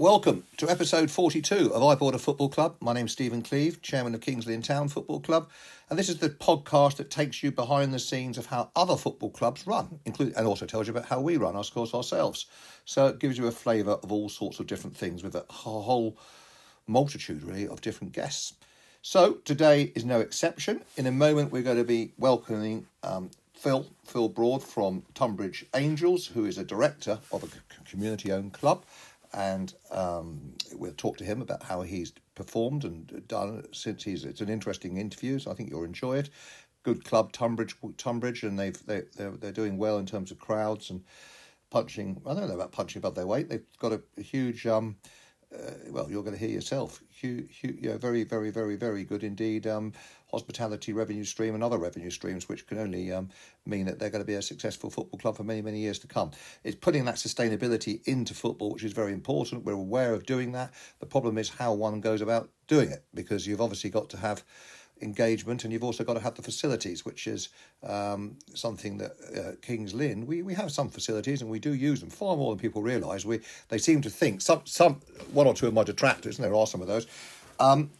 Welcome to episode 42 of I Bought a Football Club. My name's Stephen Cleeve, chairman of Kings Lynn Town Football Club, and this is the podcast that takes you behind the scenes of how other football clubs run, including and also tells you about how we run, of course, ourselves. So it gives you a flavour of all sorts of different things with a whole multitude, really, of different guests. So today is no exception. In a moment, we're going to be welcoming um, Phil, Phil Broad from Tonbridge Angels, who is a director of a community owned club. And um, we'll talk to him about how he's performed and done since he's. It's an interesting interview, so I think you'll enjoy it. Good club, Tonbridge, Tonbridge, and they've they they're, they're doing well in terms of crowds and punching. I don't know about punching above their weight. They've got a, a huge. Um, uh, well, you're going to hear yourself. Huge, you very, very, very, very good indeed. Um, hospitality revenue stream and other revenue streams, which can only um, mean that they're going to be a successful football club for many, many years to come. It's putting that sustainability into football, which is very important. We're aware of doing that. The problem is how one goes about doing it, because you've obviously got to have engagement, and you've also got to have the facilities, which is um, something that uh, Kings Lynn we, we have some facilities and we do use them far more than people realise. We they seem to think some some one or two of my detractors, and there are some of those. Um,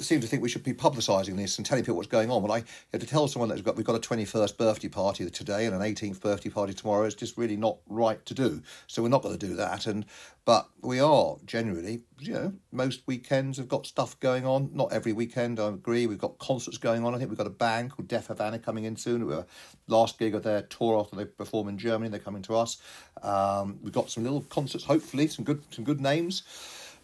seem to think we should be publicising this and telling people what's going on. When I have to tell someone that we've got, we've got a 21st birthday party today and an 18th birthday party tomorrow, it's just really not right to do. So we're not going to do that. And but we are generally, you know, most weekends have got stuff going on. Not every weekend, I agree. We've got concerts going on. I think we've got a band called Deaf Havana coming in soon. We're last gig of their tour after they perform in Germany. They're coming to us. Um, we've got some little concerts, hopefully, some good some good names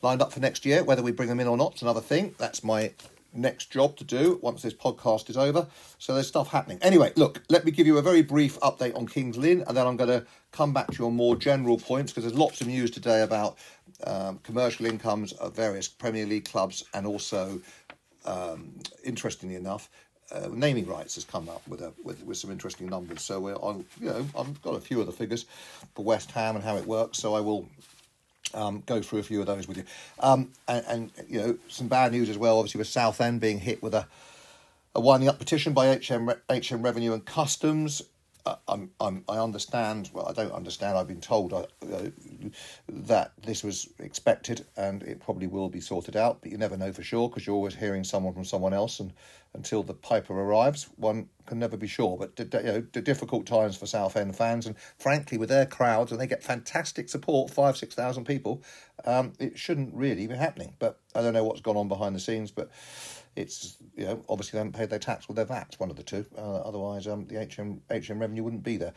lined up for next year. Whether we bring them in or not is another thing. That's my next job to do once this podcast is over. So there's stuff happening. Anyway, look, let me give you a very brief update on Kings Lynn, and then I'm going to come back to your more general points because there's lots of news today about um, commercial incomes of various Premier League clubs, and also, um, interestingly enough. Uh, naming rights has come up with a with, with some interesting numbers. So we're on, you know, I've got a few of the figures for West Ham and how it works. So I will um, go through a few of those with you. Um, and, and, you know, some bad news as well, obviously, with Southend being hit with a, a winding up petition by HM, HM Revenue and Customs. I'm, I'm, I understand, well, I don't understand, I've been told uh, that this was expected and it probably will be sorted out, but you never know for sure because you're always hearing someone from someone else, and until the piper arrives, one can never be sure. But you know, the difficult times for Southend fans, and frankly, with their crowds, and they get fantastic support, five, six thousand people, um, it shouldn't really be happening. But I don't know what's gone on behind the scenes, but it's you know obviously they haven't paid their tax or their VAT, one of the two. Uh, otherwise, um, the HM HM revenue wouldn't be there.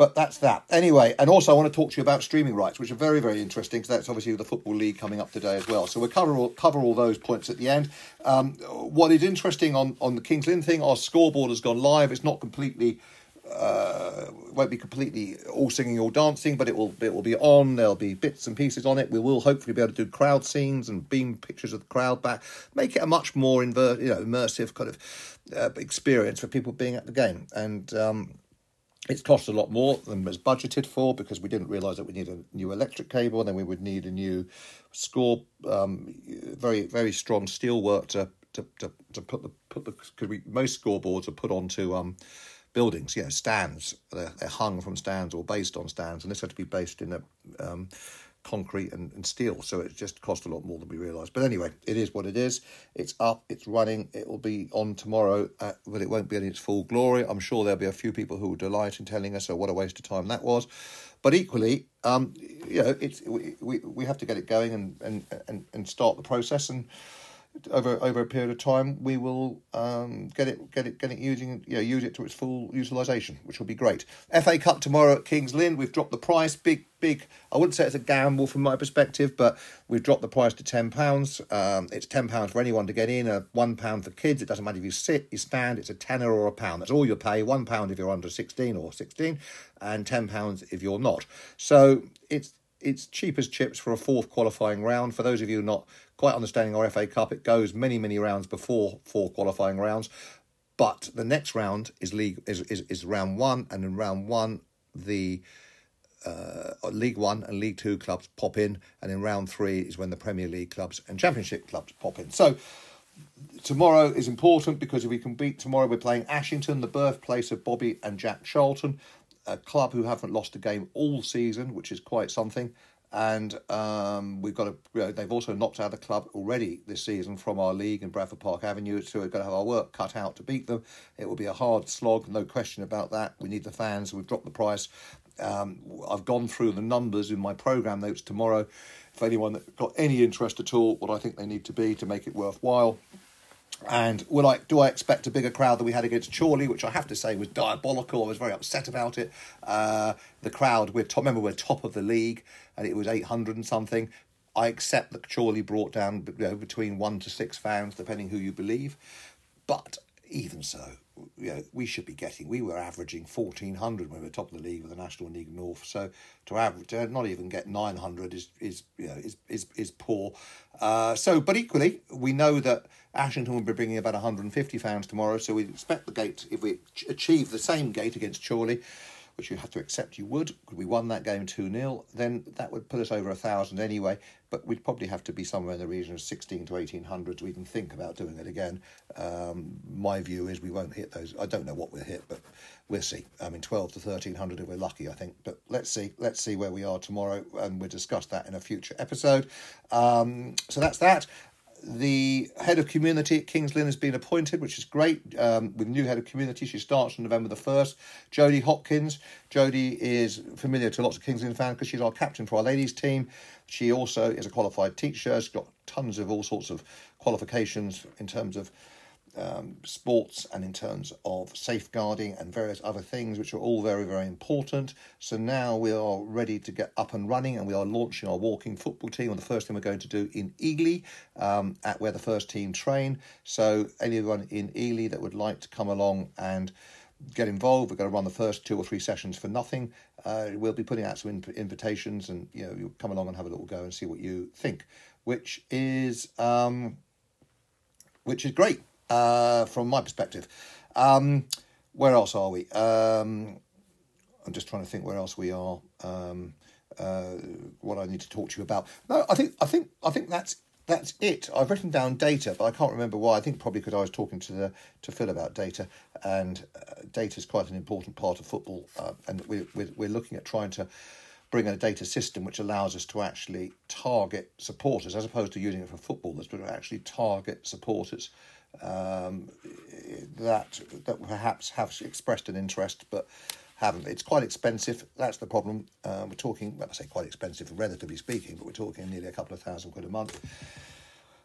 But that's that. Anyway, and also I want to talk to you about streaming rights, which are very, very interesting because that's obviously the Football League coming up today as well. So we'll cover all, cover all those points at the end. Um, what is interesting on, on the Kings Lynn thing, our scoreboard has gone live. It's not completely uh, won't be completely all singing, all dancing, but it will it will be on. There'll be bits and pieces on it. We will hopefully be able to do crowd scenes and beam pictures of the crowd back, make it a much more inver- you know immersive kind of uh, experience for people being at the game. And um, it's cost a lot more than was budgeted for because we didn't realise that we need a new electric cable, and then we would need a new score, um, very very strong steel work to to, to, to put the put the because we most scoreboards are put onto um buildings, you know, stands. They're, they're hung from stands or based on stands, and this had to be based in a um, concrete and, and steel. So it just cost a lot more than we realised. But anyway, it is what it is. It's up, it's running, it will be on tomorrow, at, but it won't be in its full glory. I'm sure there'll be a few people who will delight in telling us, oh, what a waste of time that was. But equally, um, you know, it's we, we, we have to get it going and, and, and, and start the process and over over a period of time, we will um, get it get it get it using you know, use it to its full utilisation, which will be great. FA Cup tomorrow at Kings Lynn. We've dropped the price, big big. I wouldn't say it's a gamble from my perspective, but we've dropped the price to ten pounds. Um, it's ten pounds for anyone to get in, a one pound for kids. It doesn't matter if you sit, you stand. It's a tenner or a pound. That's all you pay. One pound if you're under sixteen or sixteen, and ten pounds if you're not. So it's it's cheap as chips for a fourth qualifying round. For those of you not quite understanding our FA Cup, it goes many, many rounds before four qualifying rounds. But the next round is league is, is, is round one, and in round one the uh, League One and League Two clubs pop in, and in round three is when the Premier League clubs and Championship clubs pop in. So tomorrow is important because if we can beat tomorrow, we're playing Ashington, the birthplace of Bobby and Jack Charlton a club who haven't lost a game all season, which is quite something. And um, we've got a. You know, they've also knocked out the club already this season from our league in Bradford Park Avenue. So we're going to have our work cut out to beat them. It will be a hard slog, no question about that. We need the fans. We've dropped the price. Um, I've gone through the numbers in my program notes tomorrow. If anyone got any interest at all, what I think they need to be to make it worthwhile. And will I do I expect a bigger crowd than we had against Chorley, which I have to say was diabolical. I was very upset about it. Uh, the crowd, we're top, remember we're top of the league, and it was eight hundred and something. I accept that Chorley brought down you know, between one to six fans, depending who you believe. But even so, you know, we should be getting. We were averaging fourteen hundred when we were top of the league with the National League North. So to average, to not even get nine hundred is is you know is is is poor. Uh, so, but equally, we know that Ashington will be bringing about one hundred and fifty fans tomorrow. So we expect the gate if we achieve the same gate against Chorley which you have to accept you would. We won that game 2 0, then that would put us over a thousand anyway. But we'd probably have to be somewhere in the region of 16 to 1800 to even think about doing it again. Um, my view is we won't hit those. I don't know what we'll hit, but we'll see. I mean, 12 to 1300 if we're lucky, I think. But let's see. Let's see where we are tomorrow, and we'll discuss that in a future episode. Um, so that's that the head of community at Kings Lynn has been appointed, which is great. Um, with new head of community, she starts on November the first. Jodie Hopkins. Jodie is familiar to lots of Kings Lynn fans because she's our captain for our ladies team. She also is a qualified teacher. She's got tons of all sorts of qualifications in terms of um, sports and in terms of safeguarding and various other things, which are all very, very important. So now we are ready to get up and running, and we are launching our walking football team. And the first thing we're going to do in Ely, um, at where the first team train. So anyone in Ely that would like to come along and get involved, we're going to run the first two or three sessions for nothing. Uh, we'll be putting out some in- invitations, and you know, you'll come along and have a little go and see what you think, which is um, which is great uh, from my perspective. Um, where else are we? Um, I'm just trying to think where else we are. Um, uh, what I need to talk to you about. No, I think I think I think that's that's it. I've written down data, but I can't remember why. I think probably because I was talking to the to Phil about data, and uh, data is quite an important part of football, uh, and we, we're we're looking at trying to bring in a data system which allows us to actually target supporters as opposed to using it for football. footballers, but actually target supporters um, that that perhaps have expressed an interest but haven't. It's quite expensive. That's the problem. Uh, we're talking, well, I say quite expensive, relatively speaking, but we're talking nearly a couple of thousand quid a month,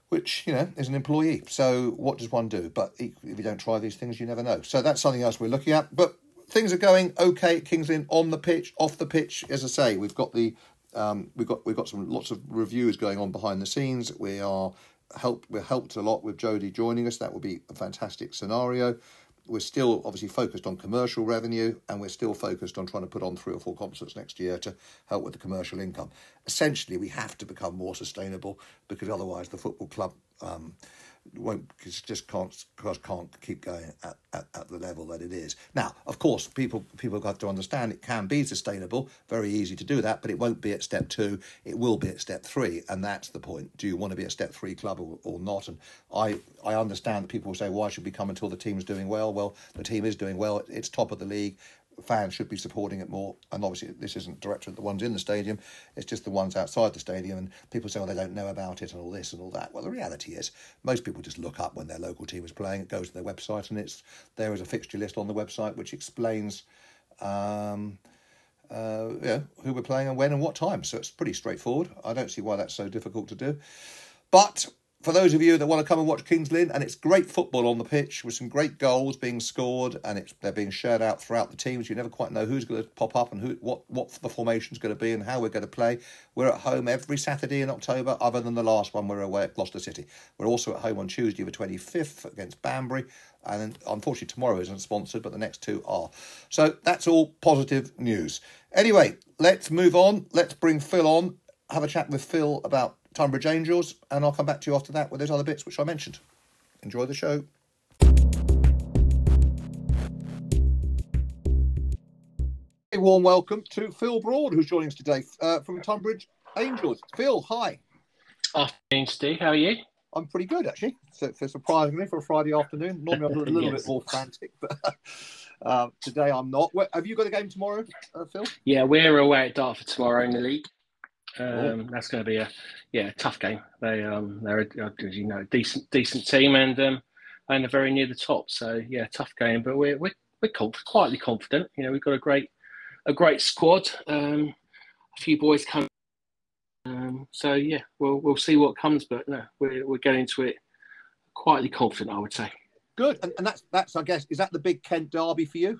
which you know is an employee. So what does one do? But if you don't try these things, you never know. So that's something else we're looking at. But things are going okay at Kings Lynn on the pitch, off the pitch. As I say, we've got the um, we've got we've got some lots of reviews going on behind the scenes. We are helped we're helped a lot with Jodie joining us. That would be a fantastic scenario. We're still obviously focused on commercial revenue, and we're still focused on trying to put on three or four concerts next year to help with the commercial income. Essentially, we have to become more sustainable because otherwise, the football club um, won't just can't can't keep going at, at, at the level that it is now. Of course, people people have to understand it can be sustainable. Very easy to do that, but it won't be at step two. It will be at step three, and that's the point. Do you want to be a step three club or, or not? And I I understand that people will say, why should we come until the team's doing well? Well, the team is doing well. It's top of the league fans should be supporting it more. And obviously, this isn't directed at the ones in the stadium; it's just the ones outside the stadium. And people say, "Well, they don't know about it and all this and all that." Well, the reality is, most people just look up when their local team is playing. It goes to their website, and it's there is a fixture list on the website which explains. Um, uh, yeah, who we're playing and when and what time. So it's pretty straightforward. I don't see why that's so difficult to do. But for those of you that want to come and watch Kings Lynn, and it's great football on the pitch with some great goals being scored, and it's they're being shared out throughout the teams. You never quite know who's going to pop up and who what what the formation's going to be and how we're going to play. We're at home every Saturday in October, other than the last one we're away at Gloucester City. We're also at home on Tuesday the twenty fifth against Banbury, and unfortunately tomorrow isn't sponsored, but the next two are. So that's all positive news. Anyway, let's move on. Let's bring Phil on. Have a chat with Phil about Tonbridge Angels, and I'll come back to you after that with those other bits which I mentioned. Enjoy the show. A warm welcome to Phil Broad, who's joining us today uh, from Tonbridge Angels. Phil, hi. Afternoon, Steve. How are you? I'm pretty good, actually. So, for surprisingly, for a Friday afternoon, normally I'm a little yes. bit more frantic, but uh, today I'm not. Have you got a game tomorrow, uh, Phil? Yeah, we're away at Dartford tomorrow in the league. Um, that's going to be a yeah tough game. They um, they're as you know a decent decent team and um, and they're very near the top. So yeah, tough game. But we're we're, we're quietly confident. You know, we've got a great a great squad. Um, a few boys come. Um, so yeah, we'll we'll see what comes. But no, we're we're getting into it quietly confident. I would say. Good, and, and that's that's I guess is that the big Kent derby for you?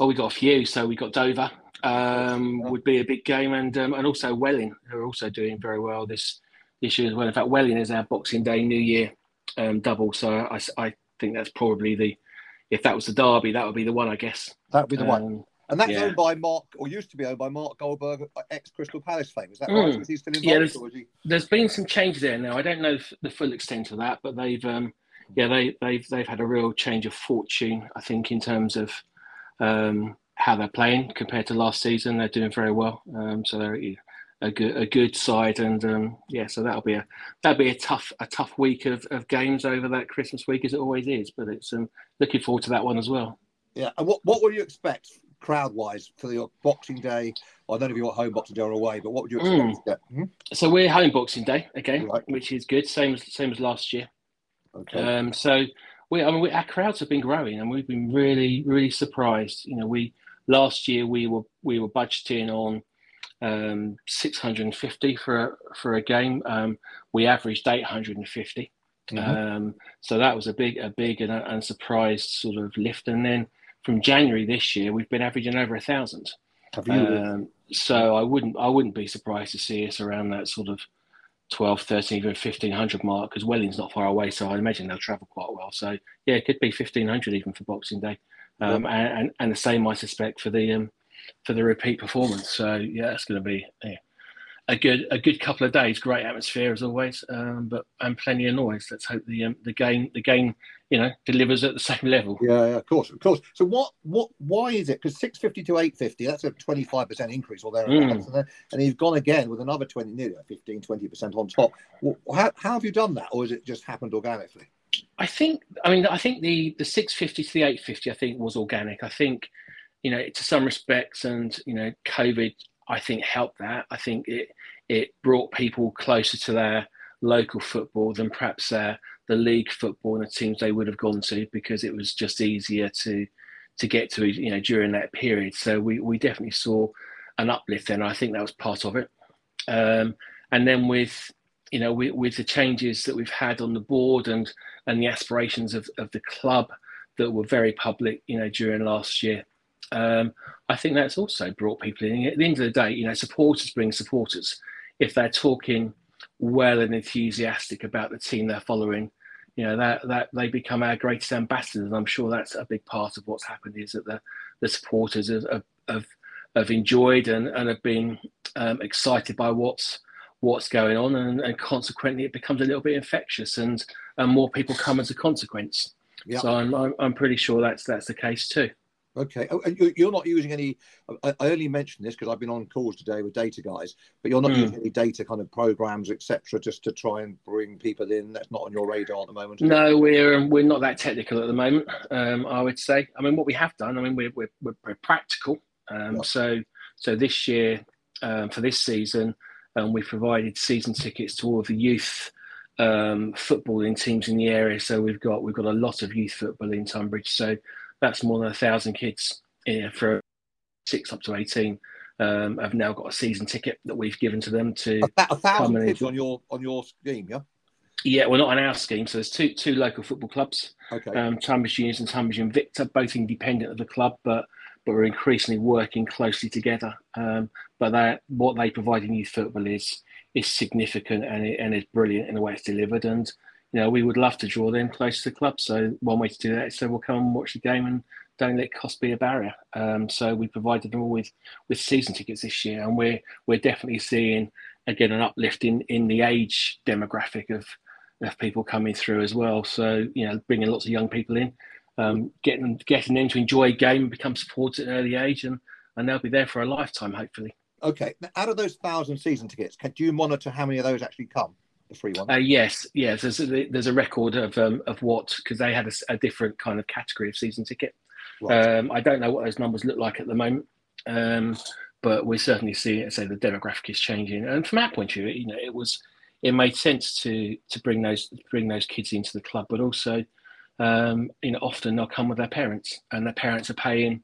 Oh, we got a few. So we got Dover. Um, would be a big game, and um, and also Welling, who are also doing very well this this year as well. In fact, Welling is our Boxing Day New Year um, double. So I, I think that's probably the if that was the derby, that would be the one, I guess. That would be the one. Um, and that's yeah. owned by Mark, or used to be owned by Mark Goldberg, ex Crystal Palace fame. Is that mm. right? He still involved? Yeah, there's, he... there's been some changes there now. I don't know the full extent of that, but they've, um, yeah, they, they've they've had a real change of fortune. I think in terms of um, how they're playing compared to last season, they're doing very well. Um, so they're a good a good side, and um, yeah, so that'll be a that'll be a tough a tough week of, of games over that Christmas week as it always is. But it's um, looking forward to that one as well. Yeah, and what what would you expect crowd wise for your Boxing Day? I don't know if you're home Boxing Day or away, but what would you expect? Mm. Hmm? So we're home Boxing Day again, right. which is good. Same as same as last year. Okay. Um, so we, I mean, we, our crowds have been growing, and we've been really, really surprised. You know, we last year we were we were budgeting on um, 650 for a, for a game. Um, we averaged 850. Mm-hmm. Um, so that was a big, a big and, and surprised sort of lift. And then from January this year, we've been averaging over a thousand. Um, so I wouldn't, I wouldn't be surprised to see us around that sort of 12, 13, even 1500 mark because Welling's not far away. So I imagine they'll travel quite well. So yeah, it could be 1500 even for Boxing Day. Um, yep. and, and, the same I suspect for the um, for the repeat performance. So yeah, it's going to be yeah, a good a good couple of days. Great atmosphere as always, um, but and plenty of noise. Let's hope the um, the game the game you know delivers at the same level. Yeah, yeah, of course, of course. So what what why is it? Because six fifty to eight fifty, that's a twenty five percent increase or thereabouts, mm. and you've gone again with another twenty, nearly 15, 20 percent on top. Well, how, how have you done that, or has it just happened organically? I think. I mean, I think the the six fifty to the eight fifty, I think was organic. I think, you know, to some respects, and you know, COVID I think helped that. I think it it brought people closer to their local football than perhaps uh, the league football and the teams they would have gone to because it was just easier to to get to you know during that period. So we we definitely saw an uplift then. I think that was part of it. Um, and then with you know with, with the changes that we've had on the board and and the aspirations of, of the club that were very public, you know, during last year um, I think that's also brought people in. At the end of the day, you know, supporters bring supporters. If they're talking well and enthusiastic about the team they're following, you know, that that they become our greatest ambassadors. And I'm sure that's a big part of what's happened is that the the supporters have have, have enjoyed and, and have been um, excited by what's what's going on, and, and consequently it becomes a little bit infectious, and and more people come as a consequence. Yep. So I'm, I'm I'm pretty sure that's that's the case too. Okay, oh, and you're not using any. I only mentioned this because I've been on calls today with data guys, but you're not mm. using any data kind of programs, etc., just to try and bring people in. That's not on your radar at the moment. No, we're um, we're not that technical at the moment. Um, I would say. I mean, what we have done. I mean, we're we're, we're practical. Um. So so this year um, for this season, um, we've provided season tickets to all of the youth um, footballing teams in the area. So we've got we've got a lot of youth football in Tonbridge. So that's more than a thousand kids yeah, for six up to 18 um, have now got a season ticket that we've given to them to a, a thousand kids on your on your scheme yeah yeah well not on our scheme so there's two two local football clubs okay um, Tonbridge Juniors and Tonbridge Invicta both independent of the club but but we're increasingly working closely together um, but that what they provide in youth football is is significant and it, and is brilliant in the way it's delivered and you know, we would love to draw them close to the club. So one way to do that is so we'll come and watch the game and don't let cost be a barrier. Um, so we provided them all with with season tickets this year, and we're we're definitely seeing again an uplift in in the age demographic of of people coming through as well. So you know, bringing lots of young people in, um, getting getting them to enjoy a game and become supporters at an early age, and and they'll be there for a lifetime, hopefully. Okay, now, out of those thousand season tickets, can, do you monitor how many of those actually come? the free one? Uh, yes, yes. There's a, there's a record of um, of what because they had a, a, different kind of category of season ticket. Right. Um, I don't know what those numbers look like at the moment, um, but we're certainly seeing it. Say the demographic is changing, and from our point of view, you know, it was it made sense to to bring those bring those kids into the club, but also, um, you know, often they'll come with their parents, and their parents are paying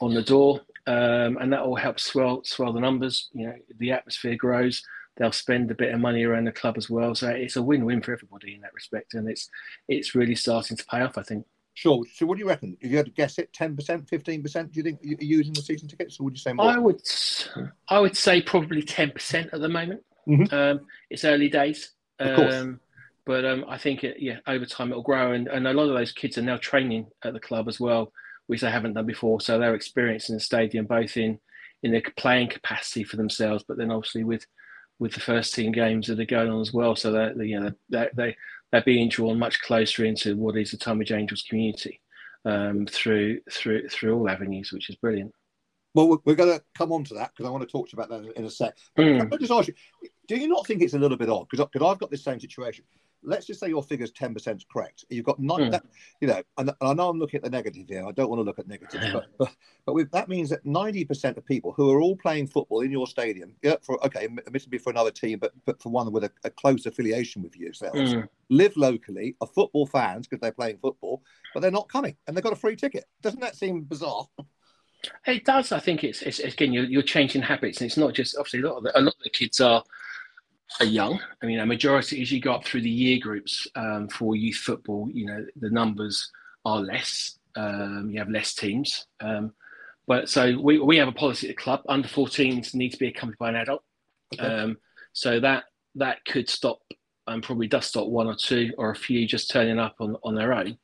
on the door, um, and that all helps swell swell the numbers. You know, the atmosphere grows. They'll spend a bit of money around the club as well, so it's a win-win for everybody in that respect, and it's it's really starting to pay off. I think. Sure. So, what do you reckon? If you had to guess it, ten percent, fifteen percent? Do you think you're using the season tickets, or would you say more? I would, I would say probably ten percent at the moment. Mm-hmm. Um, it's early days, Of um, but um, I think it, yeah, over time it'll grow, and, and a lot of those kids are now training at the club as well, which they haven't done before. So they're experiencing the stadium both in in their playing capacity for themselves, but then obviously with with the first team games that are going on as well. So that you know they they they're being drawn much closer into what is the Tonbridge Angels community um, through through through all avenues, which is brilliant. Well, we're going to come on to that because I want to talk to you about that in a sec. But mm. I just ask you, do you not think it's a little bit odd? Because I've got this same situation. Let's just say your figure's ten percent correct. You've got nine, mm. that, you know, and, and, I know I'm looking at the negative here. I don't want to look at negatives, but but, but with, that means that ninety percent of people who are all playing football in your stadium, yeah, for okay, admittedly for another team, but but for one with a, a close affiliation with yourselves, mm. live locally, are football fans because they're playing football, but they're not coming, and they've got a free ticket. Doesn't that seem bizarre? It does. I think it's, it's again you're, you're changing habits, and it's not just obviously a lot of the, a lot of the kids are are young. I mean, a majority as you go up through the year groups um, for youth football, you know the numbers are less. Um, you have less teams, um, but so we we have a policy at the club: under 14s need to be accompanied by an adult. Okay. Um, so that that could stop and probably does stop one or two or a few just turning up on on their own.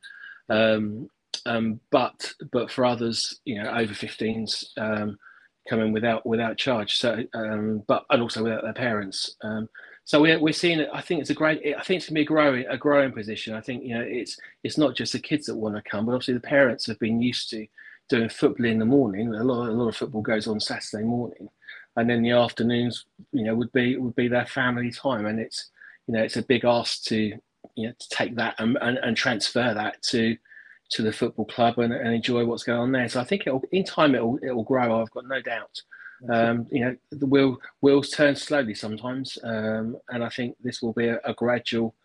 Um, um, but but for others, you know, over 15s um, in without without charge. So um, but and also without their parents. Um, so we're, we're seeing. I think it's a great. I think it's to be a growing a growing position. I think you know it's it's not just the kids that want to come, but obviously the parents have been used to doing football in the morning. A lot a lot of football goes on Saturday morning, and then the afternoons you know would be would be their family time, and it's you know it's a big ask to you know to take that and, and, and transfer that to to the football club and, and enjoy what's going on there. So I think it'll, in time it will it will grow. I've got no doubt. Um, you know, the wheel wheels turn slowly sometimes, um, and I think this will be a, a gradual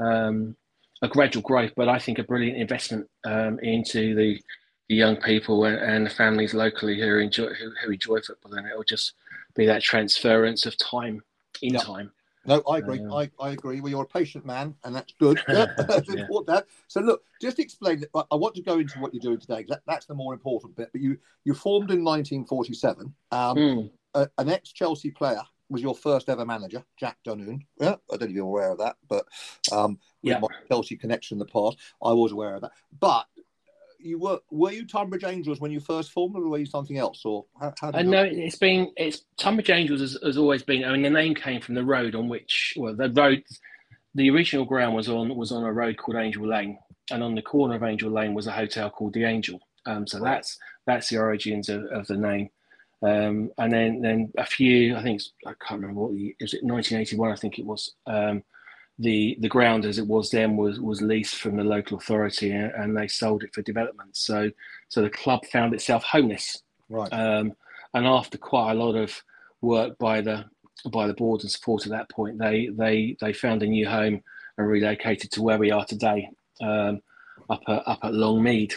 um, a gradual growth, but I think a brilliant investment um, into the, the young people and, and, the families locally who enjoy who, who enjoy football, and it will just be that transference of time in time. No, I agree. Uh, I, I agree. Well, you're a patient man, and that's good. that's yeah. important. So, look, just explain. I want to go into what you're doing today. That, that's the more important bit. But you you formed in 1947. Um, mm. a, an ex Chelsea player was your first ever manager, Jack Dunoon. Yeah, I don't know if you're aware of that, but um, with yeah. my Chelsea connection in the past, I was aware of that. But you were were you Tonbridge Angels when you first formed, or were you something else? Or how, how I know it's been it's Tonbridge Angels has, has, always been. I mean, the name came from the road on which well the road, the original ground was on was on a road called Angel Lane, and on the corner of Angel Lane was a hotel called the Angel. Um, so right. that's that's the origins of, of the name. Um, and then then a few, I think I can't remember what the, is it 1981, I think it was. Um, the the ground as it was then was was leased from the local authority and they sold it for development. So so the club found itself homeless. Right. Um, and after quite a lot of work by the by the board and support at that point, they they they found a new home and relocated to where we are today, um, up at up at Longmead.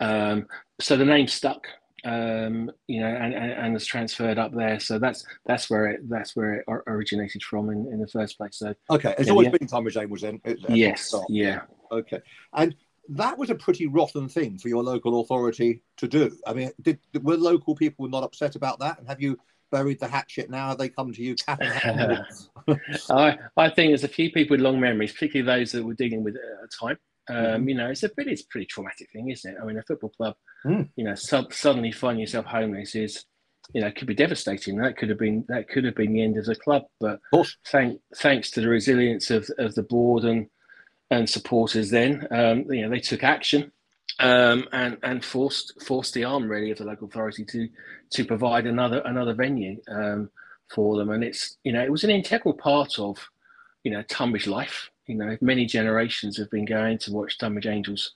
Um, so the name stuck um, you know, and, and, and has transferred up there. So that's that's where it that's where it originated from in, in the first place. So okay, it's yeah, always yeah. been Tonbridge was then. Yes, yeah. Okay, and that was a pretty rotten thing for your local authority to do. I mean, did were local people not upset about that? And have you buried the hatchet now? Have they come to you cap I I think there's a few people with long memories, particularly those that were dealing with it at a time. Um, mm-hmm. You know, it's a pretty, it's a pretty traumatic thing, isn't it? I mean, a football club, mm. you know, su- suddenly finding yourself homeless is, you know, could be devastating. That could have been that could have been the end of the club. But thank, thanks to the resilience of, of the board and and supporters, then um, you know they took action um, and and forced forced the arm really of the local authority to to provide another another venue um, for them. And it's you know it was an integral part of you know Tonbridge life you know, many generations have been going to watch Tonbridge Angels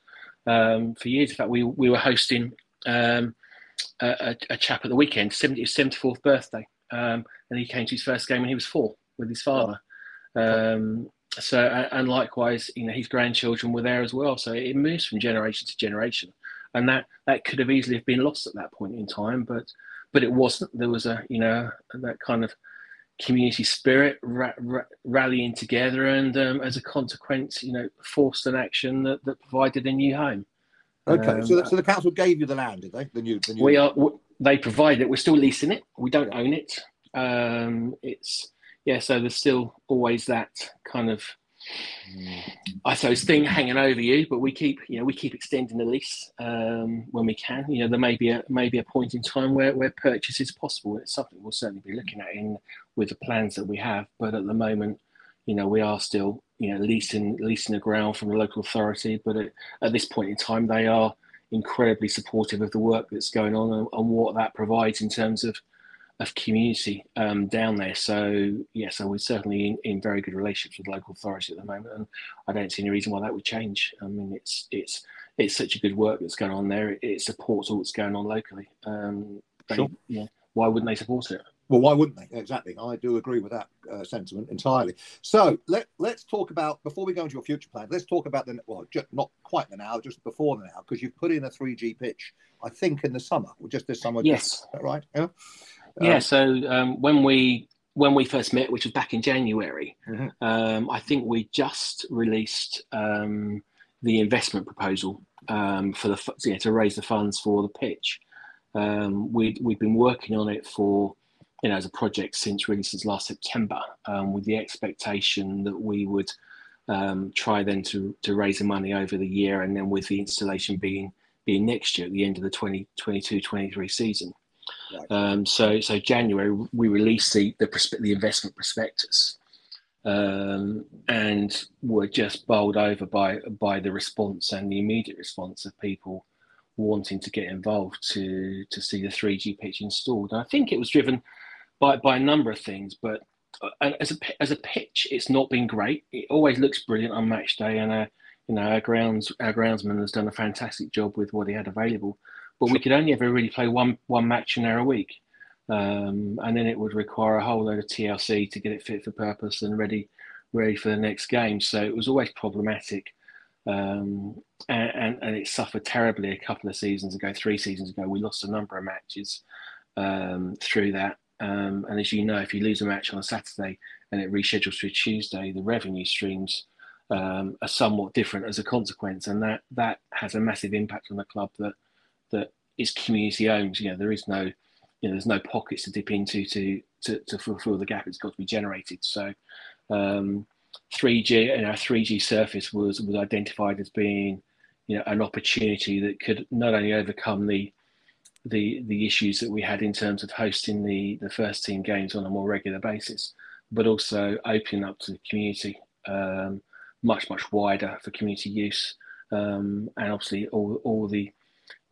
um, for years. In fact, we we were hosting um, a, a, chap at the weekend, 70, 74th birthday, um, and he came to his first game when he was four with his father. Um, so and likewise, you know, his grandchildren were there as well. So it moves from generation to generation, and that that could have easily have been lost at that point in time, but but it wasn't. There was a you know that kind of community spirit ra- ra- rallying together, and um, as a consequence, you know, forced an action that, that provided a new home. Okay, um, so, the, so the council gave you the land, did they? The new, the new. We are. They provided it. We're still leasing it. We don't own it. Um, it's yeah, so there's still always that kind of. I suppose, thing hanging over you. But we keep, you know, we keep extending the lease um, when we can. You know, there may be a maybe a point in time where where purchase is possible. It's something we'll certainly be looking at in with the plans that we have. But at the moment, you know, we are still, you know, leasing leasing the ground from the local authority. But at, at this point in time, they are incredibly supportive of the work that's going on and, and what that provides in terms of of community um, down there. So yeah, so we're certainly in, in, very good relationships with local authority at the moment, and I don't see any reason why that would change. I mean, it's it's it's such a good work that's going on there. It, it supports all that's going on locally. Um, they, sure. Yeah, why wouldn't they support it? Well, why wouldn't they? Exactly. I do agree with that uh, sentiment entirely. So let let's talk about before we go into your future plans. Let's talk about the well, just, not quite the now, just before the now, because you've put in a 3G pitch. I think in the summer, just this summer. Yes. right? Yeah. Yeah. Um, so um, when we when we first met, which was back in January, mm-hmm. um, I think we just released um, the investment proposal um, for the yeah, to raise the funds for the pitch. Um, we we've been working on it for you know as a project since really since last September, with the expectation that we would try then to to raise the money over the year, and then with the installation being being next year at the end of the 2022-23 season. Um, so, so January we released the the, perspe- the investment prospectus, um, and were just bowled over by by the response and the immediate response of people wanting to get involved to to see the 3G pitch installed. And I think it was driven by by a number of things, but uh, as a as a pitch, it's not been great. It always looks brilliant on match day, and uh, you know our grounds our groundsman has done a fantastic job with what he had available but we could only ever really play one one match in there a week, um, and then it would require a whole load of TLC to get it fit for purpose and ready ready for the next game. So it was always problematic, um, and, and, and it suffered terribly a couple of seasons ago, three seasons ago. We lost a number of matches um, through that. Um, and as you know, if you lose a match on a Saturday and it reschedules to a Tuesday, the revenue streams um, are somewhat different as a consequence, and that that has a massive impact on the club that that is community owned. You know, there is no, you know, there's no pockets to dip into to to, to fulfil the gap. It's got to be generated. So, um, 3G and our 3G surface was was identified as being, you know, an opportunity that could not only overcome the the the issues that we had in terms of hosting the the first team games on a more regular basis, but also opening up to the community um, much much wider for community use, um, and obviously all all the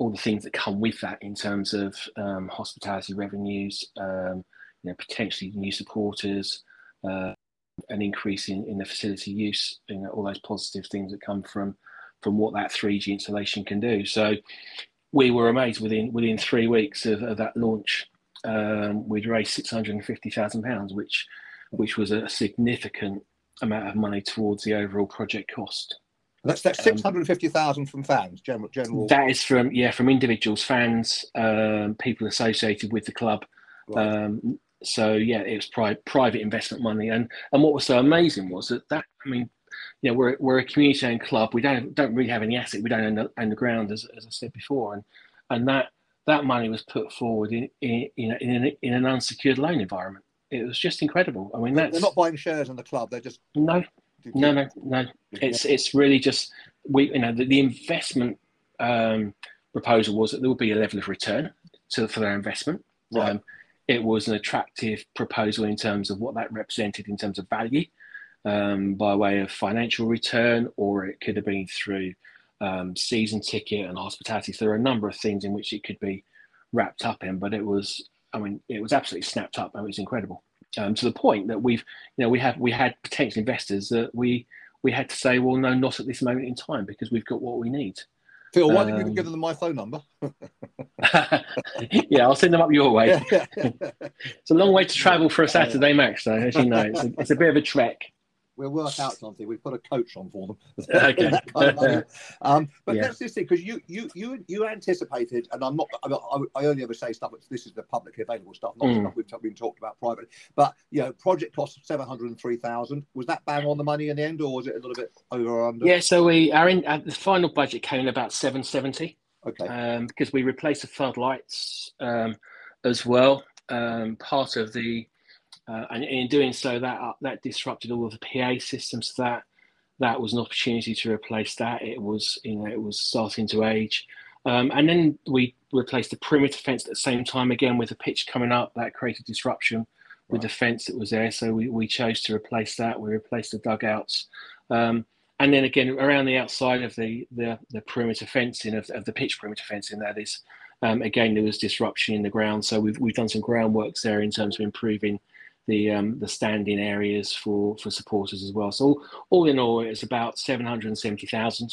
all the things that come with that in terms of um, hospitality revenues, um, you know, potentially new supporters, uh, an increase in, in the facility use, you know, all those positive things that come from from what that 3G installation can do. So we were amazed within within three weeks of, of that launch, um, we'd raised six hundred and fifty thousand pounds, which which was a significant amount of money towards the overall project cost. That's that's um, six hundred fifty thousand from fans. General, general. That is from yeah from individuals, fans, um, people associated with the club. Right. Um, so yeah, it was pri- private investment money, and and what was so amazing was that that I mean, you know, we're we're a community-owned club. We don't don't really have any asset. We don't own the, own the ground, as as I said before, and and that that money was put forward in in in, in, an, in an unsecured loan environment. It was just incredible. I mean, that's, they're not buying shares in the club. They're just no, no, no, no. It's it's really just we you know the, the investment um, proposal was that there would be a level of return to for their investment. Right. Um, it was an attractive proposal in terms of what that represented in terms of value um, by way of financial return, or it could have been through um, season ticket and hospitality. So there are a number of things in which it could be wrapped up in, but it was, I mean, it was absolutely snapped up and it was incredible um, to the point that we've, you know, we have we had potential investors that we we had to say, well, no, not at this moment in time because we've got what we need. Phil, why um, didn't you give them my phone number? yeah, I'll send them up your way. it's a long way to travel for a Saturday match, though, as you know. It's a, it's a bit of a trek we'll work out something. We've put a coach on for them. okay. kind of um, but yeah. that's this thing because you you you you anticipated, and I'm not. I, I only ever say stuff. This is the publicly available stuff, not mm. stuff we've been talked about privately. But you know, project cost seven hundred and three thousand. Was that bang on the money in the end, or was it a little bit over or under? Yeah. So we our in, uh, the final budget came in about seven seventy. Okay. Um, because we replaced the floodlights um, as well. Um, part of the uh, and in doing so, that uh, that disrupted all of the PA systems. So that that was an opportunity to replace that. It was you know it was starting to age, um, and then we replaced the perimeter fence at the same time again with the pitch coming up. That created disruption with the fence that was there. So we, we chose to replace that. We replaced the dugouts. Um, and then again, around the outside of the, the, the perimeter fencing, of, of the pitch perimeter fencing, that is, um, again, there was disruption in the ground. So we've, we've done some groundworks there in terms of improving the um, the standing areas for for supporters as well. So all, all in all, it's about seven hundred and seventy thousand,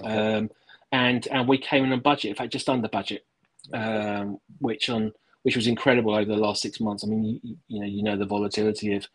okay. um, and and we came in on budget. In fact, just under budget, um, which on which was incredible over the last six months. I mean, you, you know, you know the volatility of,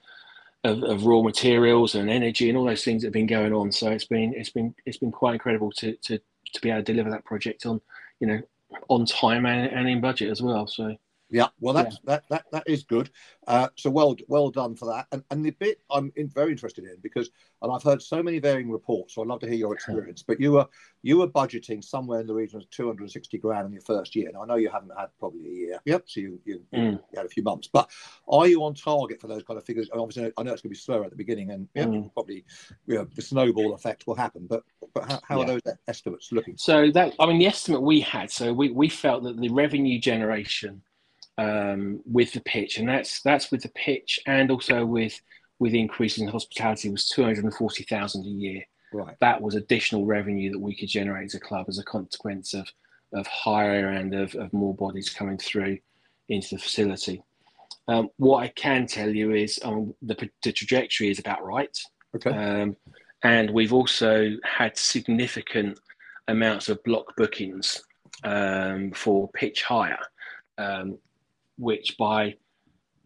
of, of raw materials and energy and all those things that have been going on. So it's been it's been it's been quite incredible to to to be able to deliver that project on you know on time and, and in budget as well. So. Yeah, well, that's yeah. that that that is good. Uh, so well well done for that. And and the bit I'm in, very interested in because and I've heard so many varying reports. So I'd love to hear your experience. But you were you were budgeting somewhere in the region of 260 grand in your first year. Now I know you haven't had probably a year. Yep. So you you, mm. you had a few months. But are you on target for those kind of figures? And obviously, I know it's going to be slower at the beginning, and yeah, mm. probably you know, the snowball effect will happen. But but how, how yeah. are those estimates looking? So that I mean, the estimate we had. So we we felt that the revenue generation um, with the pitch, and that's that's with the pitch and also with with increases in hospitality was two hundred and forty thousand a year. Right. That was additional revenue that we could generate as a club as a consequence of of higher and of, of more bodies coming through into the facility. Um, what I can tell you is um, the, the trajectory is about right. Okay. Um, and we've also had significant amounts of block bookings um, for pitch hire. Um, which by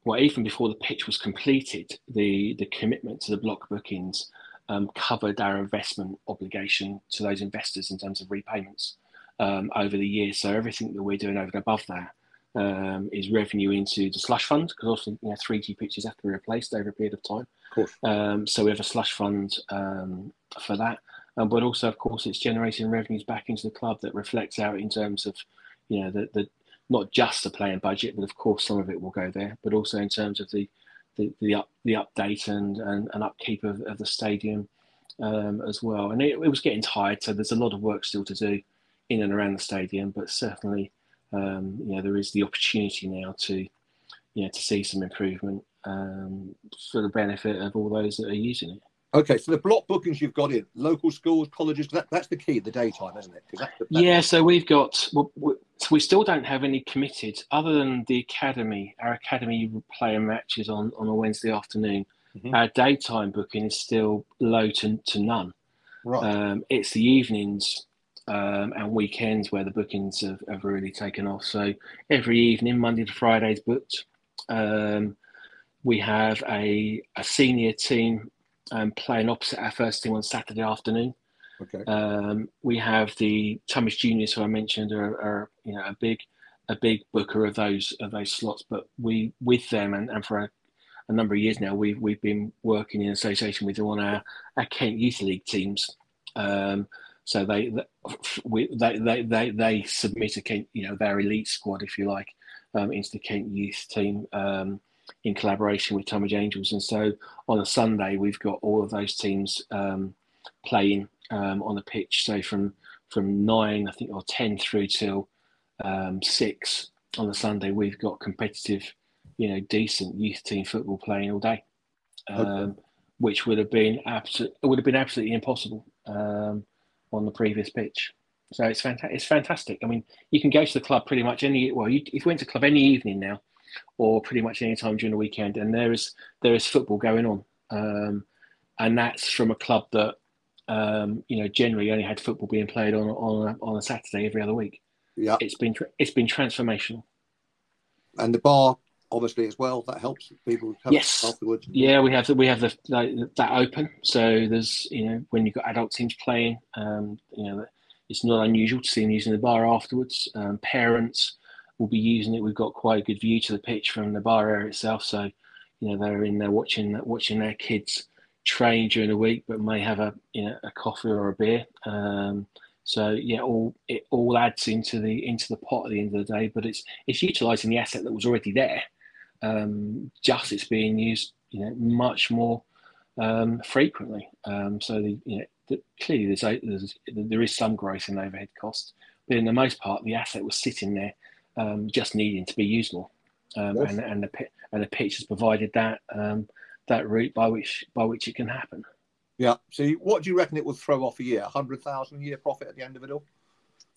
well, even before the pitch was completed, the, the commitment to the block bookings um, covered our investment obligation to those investors in terms of repayments um, over the years. So everything that we're doing over and above that um, is revenue into the slush fund because also you know 3G pitches have to be replaced over a period of time. Of um, so we have a slush fund um, for that, um, but also of course it's generating revenues back into the club that reflects out in terms of you know the, the not just the playing budget, but of course some of it will go there, but also in terms of the the, the up the update and, and, and upkeep of, of the stadium um, as well. And it, it, was getting tired, so there's a lot of work still to do in and around the stadium, but certainly um, you know there is the opportunity now to you know to see some improvement um, for the benefit of all those that are using it. Okay, so the block bookings you've got in local schools, colleges, that, that's the key, the daytime, isn't it? That, that, yeah, so we've got, well, we still don't have any committed other than the academy. Our academy player matches on, on a Wednesday afternoon. Mm-hmm. Our daytime booking is still low to, to none. Right. Um, it's the evenings um, and weekends where the bookings have, have really taken off. So every evening, Monday to Friday, is booked. Um, we have a, a senior team um, playing opposite our first team on Saturday afternoon. Okay. Um, we have the Thomas Juniors, who I mentioned, are, are, you know a big a big booker of those of those slots. But we with them and, and for a, a number of years now, we've we've been working in association with on our, our Kent Youth League teams. Um, so they, they they they they submit a Kent, you know their elite squad, if you like, um, into the Kent Youth team. Um, in collaboration with Tonbridge Angels. And so on a Sunday, we've got all of those teams um, playing um, on the pitch. So from from nine, I think, or ten through till um, six on the Sunday, we've got competitive, you know, decent youth team football playing all day, okay. Um, which would have been absolute would have been absolutely impossible um, on the previous pitch. So it's fantastic. It's fantastic. I mean, you can go to the club pretty much any. Well, you, if you went to club any evening now, or pretty much any time during the weekend, and there is there is football going on, um, and that's from a club that um, you know, generally only had football being played on on a, on a Saturday every other week. Yeah, it's been it's been transformational. And the bar, obviously, as well. That helps people. yes. Afterwards. Yeah, we have the, we have the, the, that open. So there's you know when you've got adult teams playing, um, you know, it's not unusual to see them using the bar afterwards. Um, parents will be using it. We've got quite a good view to the pitch from the bar area itself. So you know they're in there watching watching their kids train during the week, but may have a you know a coffee or a beer. Um, so yeah, all it all adds into the into the pot at the end of the day. But it's it's utilising the asset that was already there. Um, just it's being used, you know, much more um, frequently. Um, so the you know the, clearly there's, a, there's there is some growth in overhead costs, but in the most part the asset was sitting there, um, just needing to be used more. Um, yes. and and the and the pitch has provided that um, that route by which by which it can happen. Yeah. So, what do you reckon it will throw off a year? hundred thousand a year profit at the end of it all?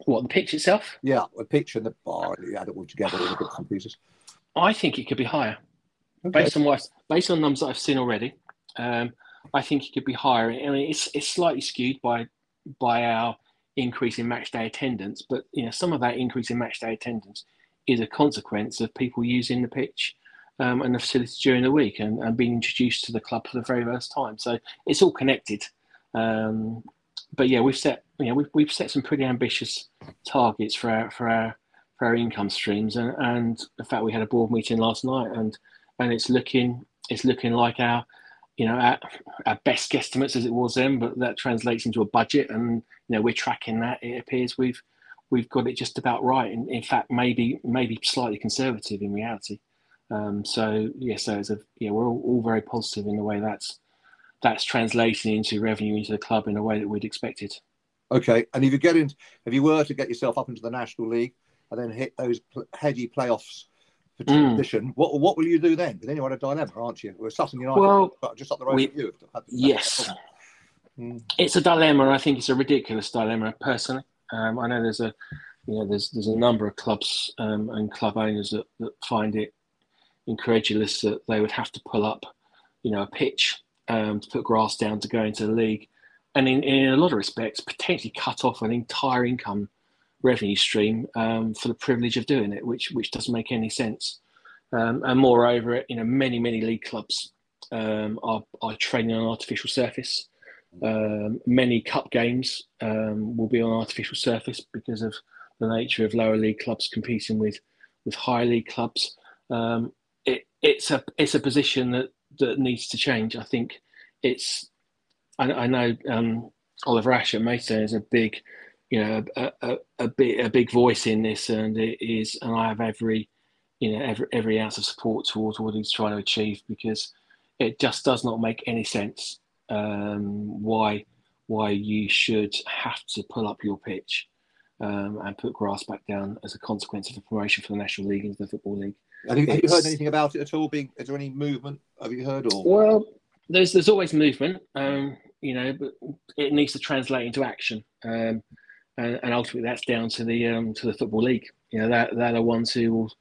What the pitch itself? Yeah, the pitch and the bar. You add it all together, all the bits and pieces. I think it could be higher, okay. based on what based on numbers that I've seen already. Um, I think it could be higher. I mean, it's it's slightly skewed by by our increase in match day attendance, but you know, some of that increase in match day attendance is a consequence of people using the pitch um, and the facility during the week and, and being introduced to the club for the very first time. So it's all connected. Um, but yeah, we've set you know we've, we've set some pretty ambitious targets for our for our for our income streams, and, and in fact we had a board meeting last night, and and it's looking it's looking like our you know our, our best guesstimates as it was then, but that translates into a budget, and you know we're tracking that. It appears we've we've got it just about right, and in fact maybe maybe slightly conservative in reality. Um, so yeah, so it's a, yeah, we're all, all, very positive in the way that's that's translating into revenue into the club in a way that we'd expected. Okay, and if you get in, if you were to get yourself up into the National League and then hit those heady playoffs for transition, mm. what what will you do then? Because then you're at a dilemma, aren't you? We're Sutton United, well, just up the road we, from you. Yes, mm. it's a dilemma, I think it's a ridiculous dilemma. Personally, um, I know there's a you know there's there's a number of clubs um, and club owners that, that find it incredulous that they would have to pull up, you know, a pitch um, to put grass down to go into the league, and in, in a lot of respects, potentially cut off an entire income revenue stream um, for the privilege of doing it, which which doesn't make any sense. Um, and moreover, you know, many many league clubs um, are are training on artificial surface. Um, many cup games um, will be on artificial surface because of the nature of lower league clubs competing with with higher league clubs. Um, it's a it's a position that that needs to change. I think it's I, I know um, Oliver Ash at Maidstone is a big you know a, a, a big a big voice in this, and it is, and I have every you know every every ounce of support towards what he's trying to achieve because it just does not make any sense um, why why you should have to pull up your pitch um, and put grass back down as a consequence of a promotion for the National League into the Football League. Have you, have you, heard anything about it at all? Being is there any movement? Have you heard or? Well, there's there's always movement, um, you know, but it needs to translate into action, um, and, and, ultimately that's down to the um, to the football league. You know, that they're the ones who will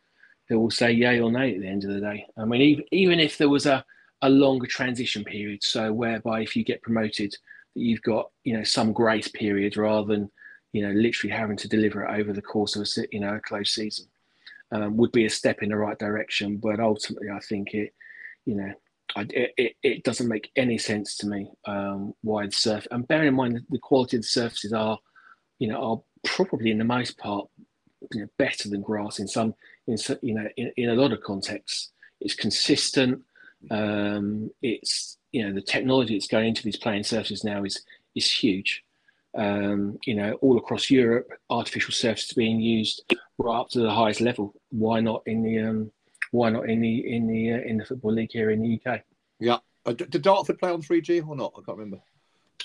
who will say yay or nay at the end of the day. I mean, even even if there was a a longer transition period, so whereby if you get promoted, that you've got you know some grace period rather than you know literally having to deliver it over the course of a you know a close season um, would be a step in the right direction. But ultimately, I think it, you know, I, it, it doesn't make any sense to me um, why the surf. And bearing in mind the quality of the surfaces are, you know, are probably in the most part you know, better than grass in some, in you know, in, in a lot of contexts. It's consistent. Um, it's you know the technology that's going into these playing surfaces now is is huge. Um, you know, all across Europe, artificial surfaces being used right up to the highest level. Why not in the um, why not in the in the uh, in the football league here in the UK? Yeah, uh, did Dartford play on three G or not? I can't remember.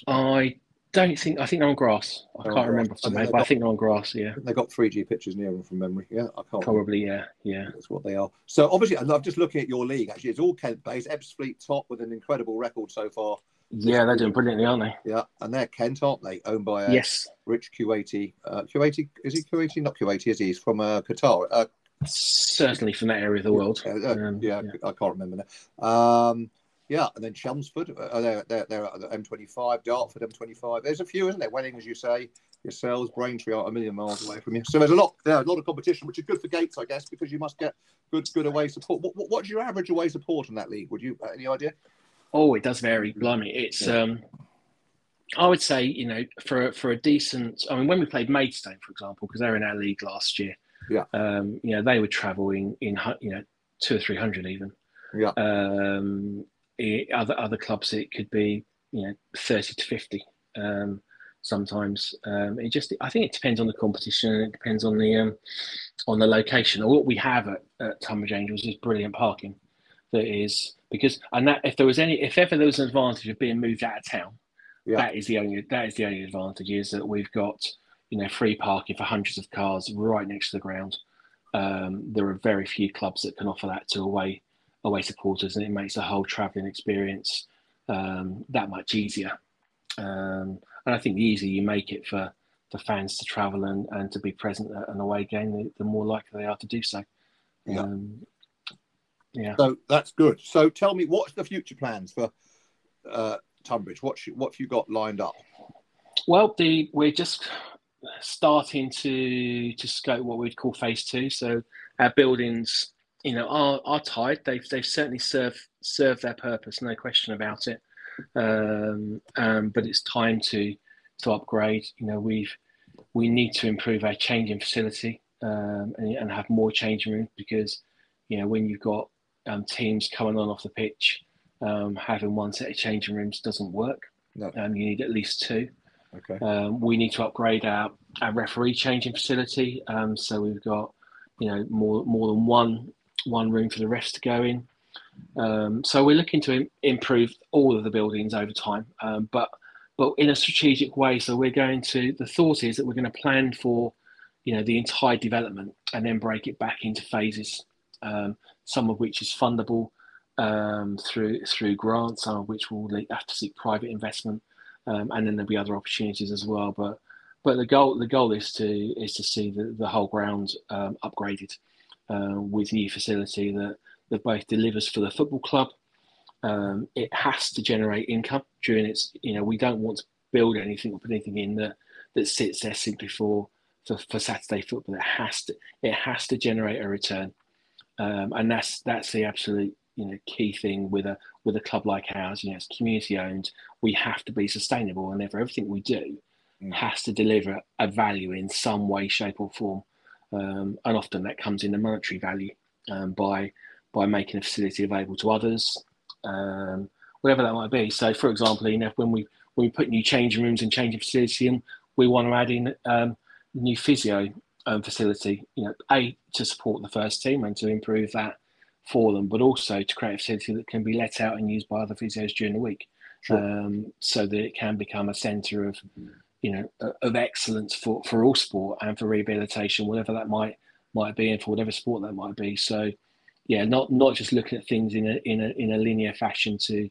I don't think I think they're on grass. I can't remember off the but got, I think they're on grass. Yeah, they got three G pitches near them from memory. Yeah, I can't. Probably, remember. yeah, yeah. That's what they are. So obviously, I'm just looking at your league. Actually, it's all Kent based. Ebbsfleet top with an incredible record so far. Yeah, they're doing brilliantly, aren't they? Yeah, and they're Kent, aren't they? Owned by uh, yes, Rich Kuwaiti. Uh, Kuwaiti is he Kuwaiti? Not Kuwaiti, is he? He's from uh, Qatar. Uh, Certainly from that area of the world. Uh, um, yeah, yeah, I can't remember now. Um, Yeah, and then Chelmsford, uh, they're, they're, they're at the M25, Dartford M25. There's a few, isn't there? Welling, as you say, yourselves, Braintree are a million miles away from you. So there's a lot, yeah, a lot of competition, which is good for Gates, I guess, because you must get good, good away support. What, what, what's your average away support in that league? Would you uh, any idea? Oh, it does vary. Blimey, it's. Yeah. Um, I would say, you know, for for a decent. I mean, when we played Maidstone, for example, because they were in our league last year. Yeah. Um, you know, they were travelling in, you know, two or three hundred even. Yeah. Um, other other clubs it could be you know 30 to 50 um, sometimes um, it just i think it depends on the competition and it depends on the um, on the location or what we have at, at Tonbridge Angels is brilliant parking that is because and that if there was any if ever there was an advantage of being moved out of town yeah. that is the only that is the only advantage is that we've got you know free parking for hundreds of cars right next to the ground um, there are very few clubs that can offer that to away away supporters, and it makes the whole travelling experience um, that much easier. Um, and I think the easier you make it for, for fans to travel and, and to be present at an away game, the, the more likely they are to do so. Yeah. Um, yeah. So that's good. So tell me, what's the future plans for uh, Tonbridge? What what have you got lined up? Well, the we're just starting to to scope what we'd call phase two. So our buildings you know, are are tied. They've they've certainly served served their purpose, no question about it. Um, um, but it's time to to upgrade. You know, we've we need to improve our changing facility um, and, and, have more changing rooms because you know when you've got um, teams coming on off the pitch, um, having one set of changing rooms doesn't work. No. Um, you need at least two. Okay. Um, we need to upgrade our, our referee changing facility. Um, so we've got, you know, more more than one one room for the rest to go in. Um, so we're looking to Im- improve all of the buildings over time, um, but but in a strategic way. So we're going to. The thought is that we're going to plan for, you know, the entire development and then break it back into phases. Um, some of which is fundable um, through through grants, some of which will have to seek private investment, um, and then there'll be other opportunities as well. But but the goal the goal is to is to see the, the whole ground um, upgraded uh, with new facility that, that both delivers for the football club. Um, it has to generate income during its, you know, we don't want to build anything or put anything in that, that sits there simply for, for, for Saturday football. It has to, it has to generate a return. Um, and that's, that's the absolute, you know, key thing with a, with a club like ours, you know, it's community owned. We have to be sustainable and therefore everything we do mm. has to deliver a value in some way, shape or form um, and often that comes in the monetary value um, by by making a facility available to others, um, whatever that might be. So, for example, you know, when we when we put new changing rooms and changing facility in, we want to add in um, new physio um, facility. You know, a to support the first team and to improve that for them, but also to create a facility that can be let out and used by other physios during the week, sure. um, so that it can become a centre of you know of excellence for for all sport and for rehabilitation whatever that might might be and for whatever sport that might be so yeah not not just looking at things in a in a in a linear fashion to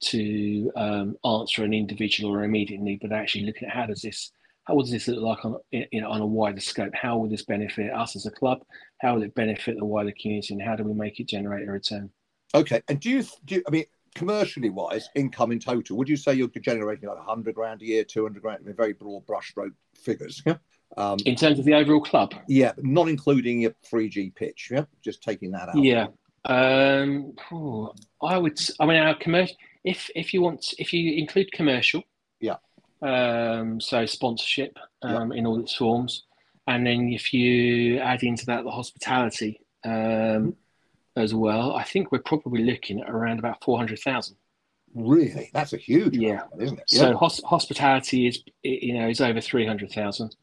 to um, answer an individual or immediate need but actually looking at how does this how does this look like on you know on a wider scope how will this benefit us as a club how will it benefit the wider community and how do we make it generate a return okay and do you do you, i mean commercially wise, income in total, would you say you're generating like 100 grand a year, 200 grand, I mean, very broad brushstroke figures? Yeah. Um, in terms of the overall club? Yeah, not including your 3G pitch. Yeah. Just taking that out. Yeah. Um, oh, I would, I mean, our commercial, if, if you want, if you include commercial, yeah. Um, so sponsorship um, yeah. in all its forms. And then if you add into that the hospitality, um, mm-hmm as well. I think we're probably looking at around about 400,000. Really? That's a huge yeah. Amount, isn't it? So hos- hospitality is, you know, is over 300,000.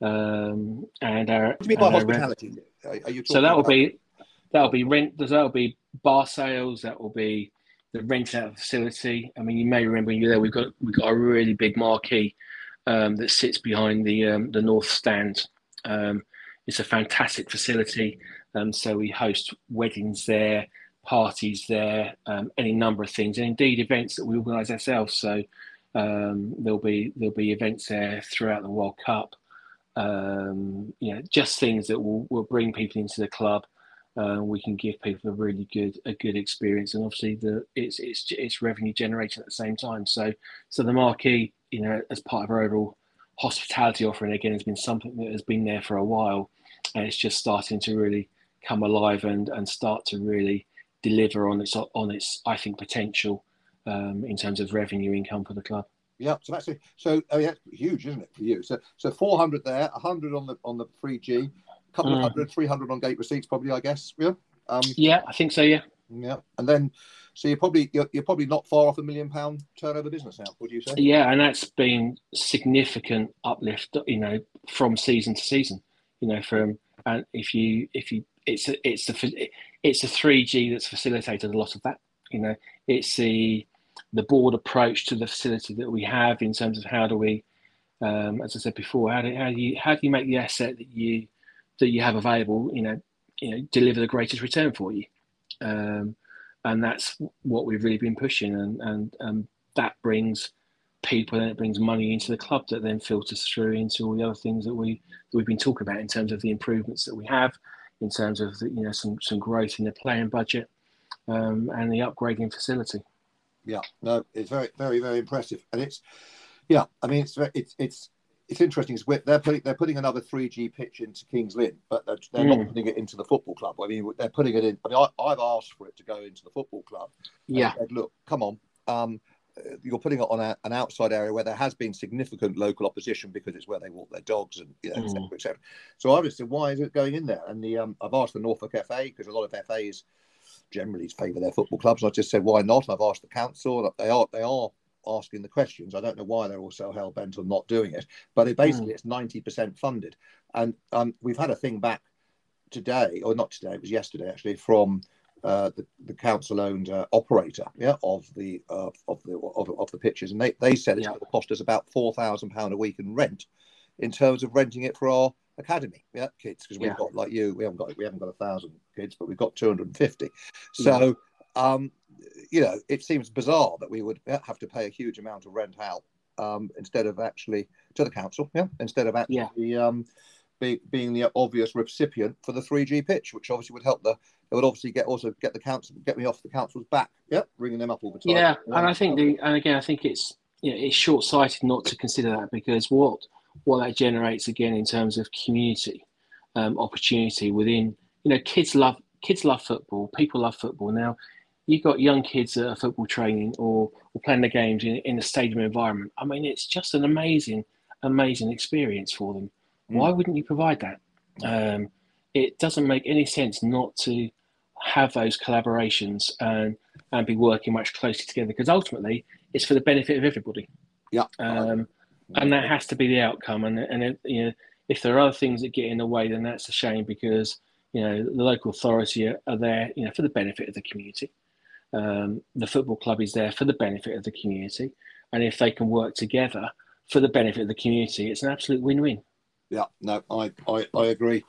Um, and our, what do you mean by hospitality? Are, you so that will be, that'll be rent, that'll be bar sales, that will be the rent out facility. I mean, you may remember when you're there, we've got, we've got a really big marquee um, that sits behind the, um, the north stand. Um, it's a fantastic facility. Um, so we host weddings there, parties there, um, any number of things, and indeed events that we organise ourselves. So there'll be there'll be events there throughout the World Cup. You know, just things that will, will bring people into the club. Uh, we can give people a really good a good experience, and obviously the it's it's it's revenue generating at the same time. So so the marquee, you know, as part of our overall hospitality offering again has been something that has been there for a while, and it's just starting to really come alive and and start to really deliver on its on its I think potential um, in terms of revenue income for the club. Yeah, so that's it. so I mean, that's huge, isn't it, for you? So so 400 there, 100 on the on the 3G, a couple mm. of hundred, 300 on gate receipts, probably, I guess. Yeah. Um, yeah, I think so. Yeah. Yeah, and then so you're probably you're, you're probably not far off a million pound turnover business now. Would you say? Yeah, and that's been significant uplift. You know, from season to season. You know, from and if you if you it's a, it's the it's a 3G that's facilitated a lot of that. You know, it's the the board approach to the facility that we have in terms of how do we, um, as I said before, how do, how do you how do you make the asset that you that you have available, you know, you know, deliver the greatest return for you, um, and that's what we've really been pushing, and and that brings people and it brings money into the club that then filters through into all the other things that we that we've been talking about in terms of the improvements that we have, in terms of the, you know some some growth in the playing budget, um, and the upgrading facility. Yeah, no, it's very, very, very impressive, and it's, yeah, I mean, it's it's it's it's interesting. they're putting they're putting another 3G pitch into Kings Lynn, but they're, they're mm. not putting it into the football club. I mean, they're putting it in. I mean, I, have asked for it to go into the football club. Yeah, said, look, come on. Um, you're putting it on a, an outside area where there has been significant local opposition because it's where they walk their dogs and you know, mm. et, cetera, et cetera. So obviously, why is it going in there? And the um, I've asked the Norfolk FA because a lot of FAs generally favour their football clubs. And I just said, why not? I've asked the council. They are they are asking the questions. I don't know why they're all so hell bent on not doing it, but it basically mm. it's ninety percent funded. And um, we've had a thing back today, or not today, it was yesterday actually, from uh, the, the council-owned uh, operator, yeah, of the uh, of the of, of, the pitches, and they, they said it's yeah. going to cost us about four thousand pound a week in rent, in terms of renting it for our academy, yeah, kids, because we've yeah. got like you, we haven't got we haven't got a thousand kids, but we've got two hundred and fifty. So, um, you know, it seems bizarre that we would have to pay a huge amount of rent out um, instead of actually to the council, yeah, instead of actually yeah. um, be, being the obvious recipient for the 3G pitch, which obviously would help the. It would obviously get also get the council get me off the council's back, yeah, bringing them up all the time. Yeah, yeah. and I think the and again I think it's you know, it's short sighted not to consider that because what what that generates again in terms of community um, opportunity within you know kids love kids love football people love football now you've got young kids that are football training or, or playing the games in, in a stadium environment i mean it's just an amazing amazing experience for them mm. why wouldn't you provide that um, it doesn't make any sense not to have those collaborations and and be working much closely together because ultimately it's for the benefit of everybody yeah um, and that has to be the outcome. And and it, you know, if there are other things that get in the way, then that's a shame because you know the local authority are, are there, you know, for the benefit of the community. Um, the football club is there for the benefit of the community, and if they can work together for the benefit of the community, it's an absolute win-win. Yeah, no, I, I, I agree.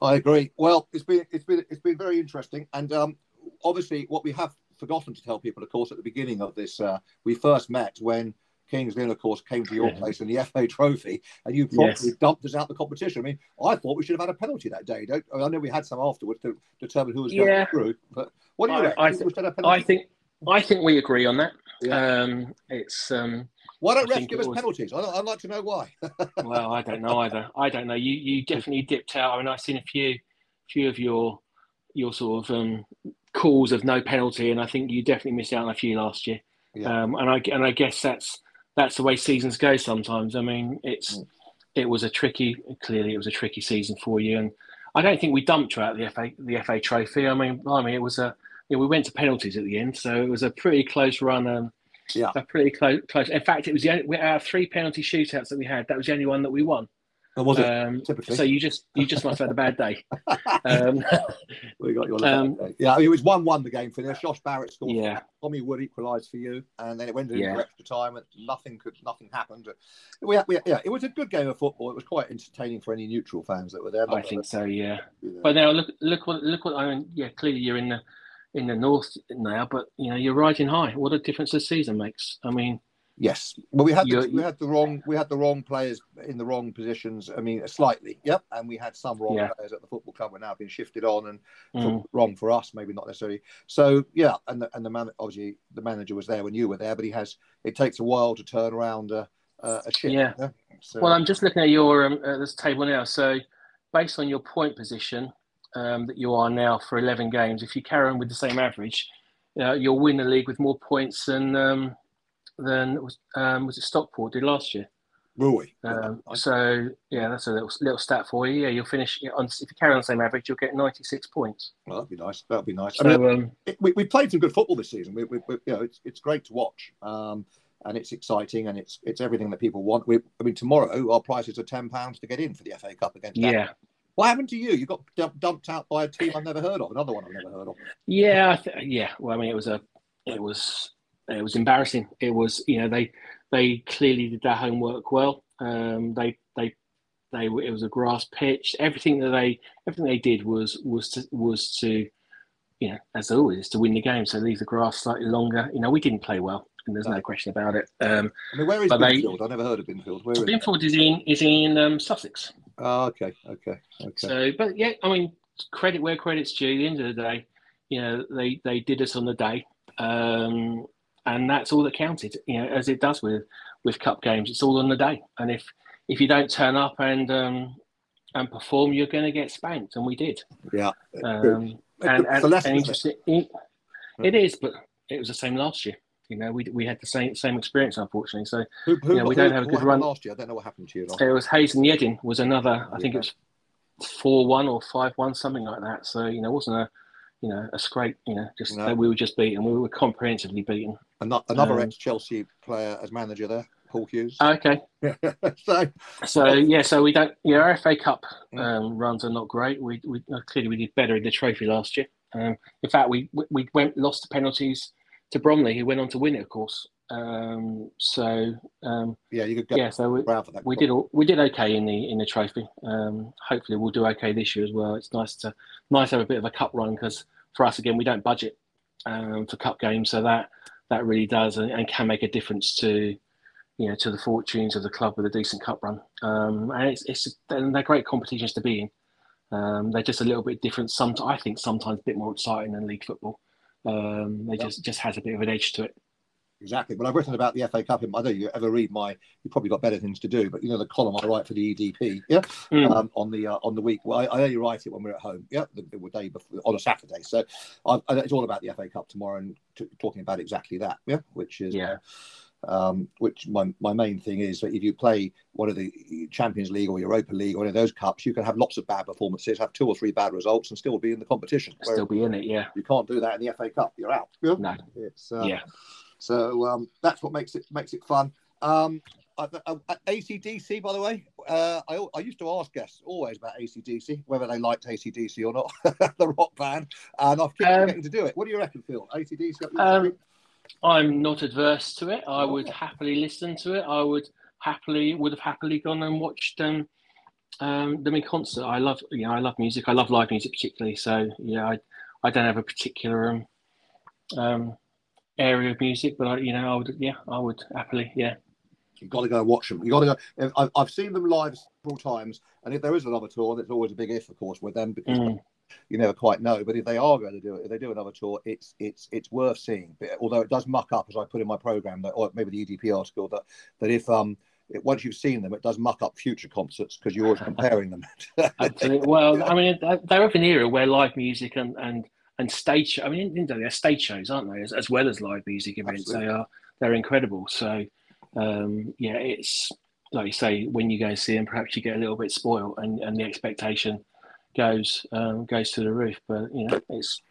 I agree. Well, it's been it's been it's been very interesting, and um, obviously, what we have forgotten to tell people, of course, at the beginning of this, uh, we first met when Kings Lynn, of course, came to your place in the FA Trophy, and you promptly yes. dumped us out the competition. I mean, I thought we should have had a penalty that day. Don't I know we had some afterwards to determine who was yeah. going through, but what do you I, I, th- I think I think we agree on that. Yeah. Um, it's um, why don't refs give us was... penalties? I'd, I'd, like to know why. well, I don't know either. I don't know. You you definitely dipped out. I mean, I've seen a few few of your your sort of um, calls of no penalty, and I think you definitely missed out on a few last year. Yeah. Um, and I and I guess that's that's the way seasons go sometimes. I mean, it's mm. it was a tricky. Clearly, it was a tricky season for you, and I don't think we dumped throughout the FA the FA Trophy. I mean, I mean, it was a you know, we went to penalties at the end, so it was a pretty close run. Um, yeah, a pretty close. Close. In fact, it was the only, we, our three penalty shootouts that we had. That was the only one that we won. Or was it? Um, typically. So you just you just must have had a bad day. Um, we got your um, yeah. it was one one the game finish. Josh Barrett scored. Yeah. Tommy Wood equalised for you, and then it went into yeah. extra time, and nothing could nothing happened. We, we, yeah, it was a good game of football. It was quite entertaining for any neutral fans that were there. I think so. Yeah. You know. But now look look what look what I mean. Yeah, clearly you're in the in the north now, but you know you're riding high. What a difference this season makes. I mean, Yes, well, we had the, we had the wrong we had the wrong players in the wrong positions. I mean, slightly, yep. And we had some wrong yeah. players at the football club. We're now being shifted on, and mm. wrong for us, maybe not necessarily. So yeah, and the, and the man obviously the manager was there when you were there, but he has. It takes a while to turn around a, a ship. Yeah. yeah? So, well, I'm just looking at your um, uh, this table now. So based on your point position um, that you are now for 11 games, if you carry on with the same average, uh, you'll win the league with more points than. Um, than was um, was it Stockport did last year. Will we? Um, so yeah, that's a little little stat for you. Yeah, you'll finish on, if you carry on the same average, you'll get ninety six points. Well, that'd be nice. That'd be nice. So, I mean, um, it, we we played some good football this season. We, we, we, you know, it's it's great to watch. Um, and it's exciting and it's it's everything that people want. We, I mean, tomorrow our prices are ten pounds to get in for the FA Cup against. Yeah. What happened to you? You got dumped out by a team I've never heard of. Another one I've never heard of. Yeah, th- yeah. Well, I mean, it was a, it was it was embarrassing. It was, you know, they they clearly did their homework well. Um, they they they it was a grass pitch. Everything that they everything they did was was to was to you know as always to win the game. So leave the grass slightly longer. You know, we didn't play well, and there's no, no question about it. Um, I mean, where is Binfield? They, I never heard of Binfield. Where is Binfield is in is in um, Sussex. Oh, okay, okay, okay. So, but yeah, I mean, credit where credit's due. At the end of the day, you know, they they did us on the day. Um, and that's all that counted. You know, as it does with with cup games, it's all on the day. And if if you don't turn up and um, and perform, you're going to get spanked, and we did. Yeah. Um, and, and, and interesting, it, it is, but it was the same last year. You know, we, we had the same same experience, unfortunately. So who, who, you know, we who, don't have a good run. Last year, I don't know what happened to you. Last it was Hayes Yeading was another. I think it was four one or five one, something like that. So you know, it wasn't a you know a scrape. You know, just no. we were just beaten. We were comprehensively beaten. Another um, ex Chelsea player as manager there, Paul Hughes. Okay. so, so yeah, so we don't. Yeah, our FA Cup um, runs are not great. We, we clearly we did better in the trophy last year. Um, in fact, we we went lost the penalties to Bromley, who went on to win it, of course. Um, so um, yeah, you could yeah. So we, we did we did okay in the in the trophy. Um, hopefully, we'll do okay this year as well. It's nice to nice to have a bit of a cup run because for us again, we don't budget um, for cup games, so that that really does and, and, can make a difference to you know to the fortunes of the club with a decent cup run. Um, and it's, it's they're great competitions to be in. Um, they're just a little bit different. Some I think sometimes a bit more exciting than league football. Um, they just just has a bit of an edge to it. Exactly. Well, I've written about the FA Cup. I don't know if you ever read my. You probably got better things to do, but you know the column I write for the EDP, yeah, mm. um, on the uh, on the week. Well, I, I, only write it when we're at home, yeah, the, the day before on a Saturday. So I, it's all about the FA Cup tomorrow and t- talking about exactly that, yeah, which is yeah. Um, which my, my main thing is that if you play one of the Champions League or Europa League or any of those cups, you can have lots of bad performances, have two or three bad results, and still be in the competition. Still be in it, yeah. You can't do that in the FA Cup. You're out. Yeah? No, it's uh, yeah. So um, that's what makes it makes it fun. Um, uh, uh, ACDC, by the way, uh, I, I used to ask guests always about ACDC, whether they liked ACDC or not, the rock band, and I've kept um, forgetting to do it. What do you reckon, Phil? ACDC? Um, I'm not adverse to it. I would happily listen to it. I would happily would have happily gone and watched um, um, them in concert. I love you know I love music. I love live music particularly. So yeah, I I don't have a particular um, um area of music, but I, you know, I would, yeah, I would happily, yeah. You've got to go watch them. You've got to go. I've, I've seen them live several times, and if there is another tour, that's always a big if, of course, with them because mm. you never quite know. But if they are going to do it, if they do another tour, it's it's it's worth seeing. But, although it does muck up, as I put in my program, that or maybe the EDP article that that if um it, once you've seen them, it does muck up future concerts because you're always comparing them. Absolutely. Well, I mean, they're of an era where live music and and and stage. I mean, they're stage shows, aren't they? As, as well as live music events, Absolutely. they are they're incredible. So um, yeah, it's like you say, when you go and see them, perhaps you get a little bit spoiled, and, and the expectation goes um, goes to the roof. But you know, it's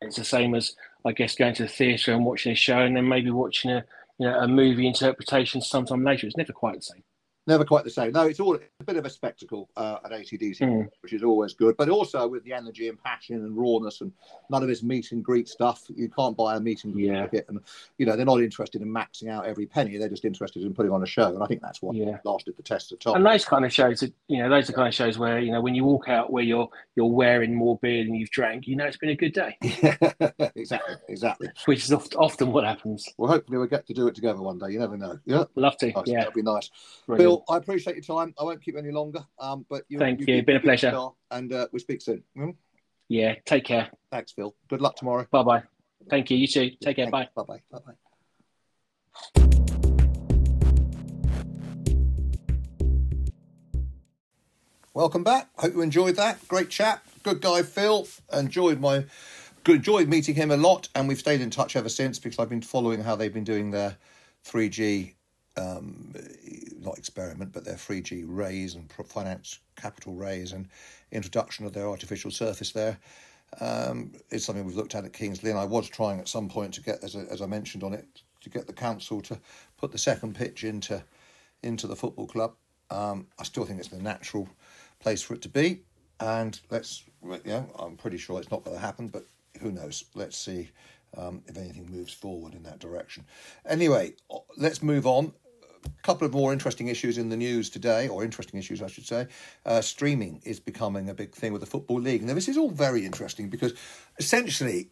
it's the same as I guess going to the theatre and watching a show, and then maybe watching a you know a movie interpretation sometime later. It's never quite the same. Never quite the same. No, it's all a bit of a spectacle uh, at ACDC, mm. which is always good. But also with the energy and passion and rawness, and none of this meet and greet stuff. You can't buy a meet and greet yeah. ticket, and you know they're not interested in maxing out every penny. They're just interested in putting on a show, and I think that's what yeah. lasted the test of time. And those kind of shows, are, you know, those are kind of shows where you know when you walk out where you're you're wearing more beer than you've drank, you know it's been a good day. exactly, exactly. Which is often what happens. Well, hopefully we'll get to do it together one day. You never know. Yeah, love to. Nice. Yeah, that'd be nice. Bill, I appreciate your time. I won't keep you any longer. Um, but you, thank you. you. Been a pleasure. And uh, we speak soon. Mm-hmm. Yeah. Take care. Thanks, Phil. Good luck tomorrow. Bye bye. Thank you. You too. Take care. Bye. Bye bye. Bye bye. Welcome back. Hope you enjoyed that. Great chat. Good guy, Phil. Enjoyed my enjoyed meeting him a lot, and we've stayed in touch ever since because I've been following how they've been doing their 3G um, not experiment, but their 3G raise and finance capital raise and introduction of their artificial surface there um, something we've looked at at King's Lynn. I was trying at some point to get, as, as I mentioned on it, to get the council to put the second pitch into into the football club. Um, I still think it's the natural place for it to be, and let's, know, I'm pretty sure it's not going to happen, but who knows? Let's see um, if anything moves forward in that direction. Anyway, let's move on a couple of more interesting issues in the news today, or interesting issues, I should say. Uh, streaming is becoming a big thing with the Football League. Now, this is all very interesting because essentially,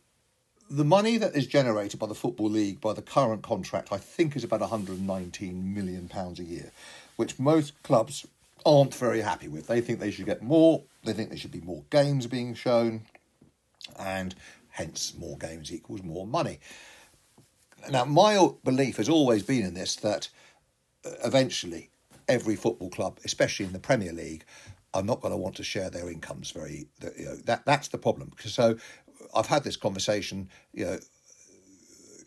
the money that is generated by the Football League by the current contract, I think, is about 119 million pounds a year, which most clubs aren't very happy with. They think they should get more. They think there should be more games being shown, and hence more games equals more money. Now, my belief has always been in this that eventually every football club, especially in the Premier League, are not going to want to share their incomes very. You know, that that's the problem. So I've had this conversation, you know,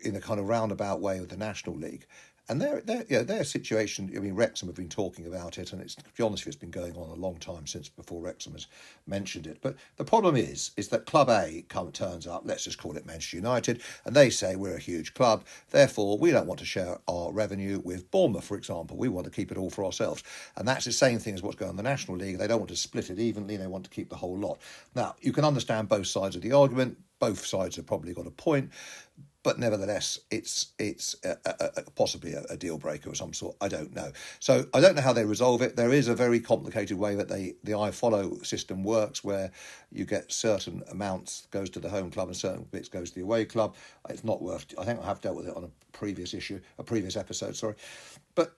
in a kind of roundabout way with the National League, and their their you know, their situation. I mean, Wrexham have been talking about it, and it's to be honest, it's been going on a long time since before Wrexham has mentioned it. But the problem is, is that Club A come turns up. Let's just call it Manchester United, and they say we're a huge club, therefore we don't want to share our revenue with Bournemouth, for example. We want to keep it all for ourselves, and that's the same thing as what's going on in the National League. They don't want to split it evenly; they want to keep the whole lot. Now, you can understand both sides of the argument. Both sides have probably got a point but nevertheless, it's it's a, a, a, possibly a, deal breaker of some sort. I don't know. So I don't know how they resolve it. There is a very complicated way that they the iFollow system works, where you get certain amounts goes to the home club and certain bits goes to the away club. It's not worth. I think I have dealt with it on a previous issue, a previous episode. Sorry, but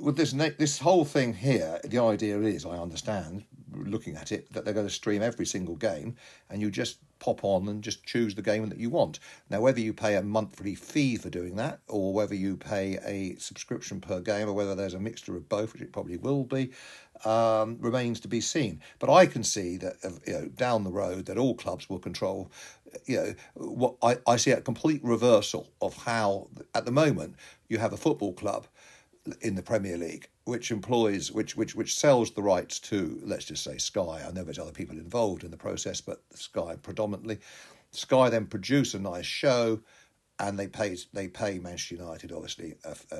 with this this whole thing here, the idea is, I understand, looking at it, that they're going to stream every single game, and you just pop on and just choose the game that you want. Now, whether you pay a monthly fee for doing that, or whether you pay a subscription per game, or whether there's a mixture of both, which it probably will be, um, remains to be seen. But I can see that you know down the road that all clubs will control. You know, what I, I see a complete reversal of how at the moment you have a football club in the Premier League, which employs, which which which sells the rights to, let's just say Sky. I know there's other people involved in the process, but Sky predominantly. Sky then produce a nice show, and they pay they pay Manchester United obviously a, a,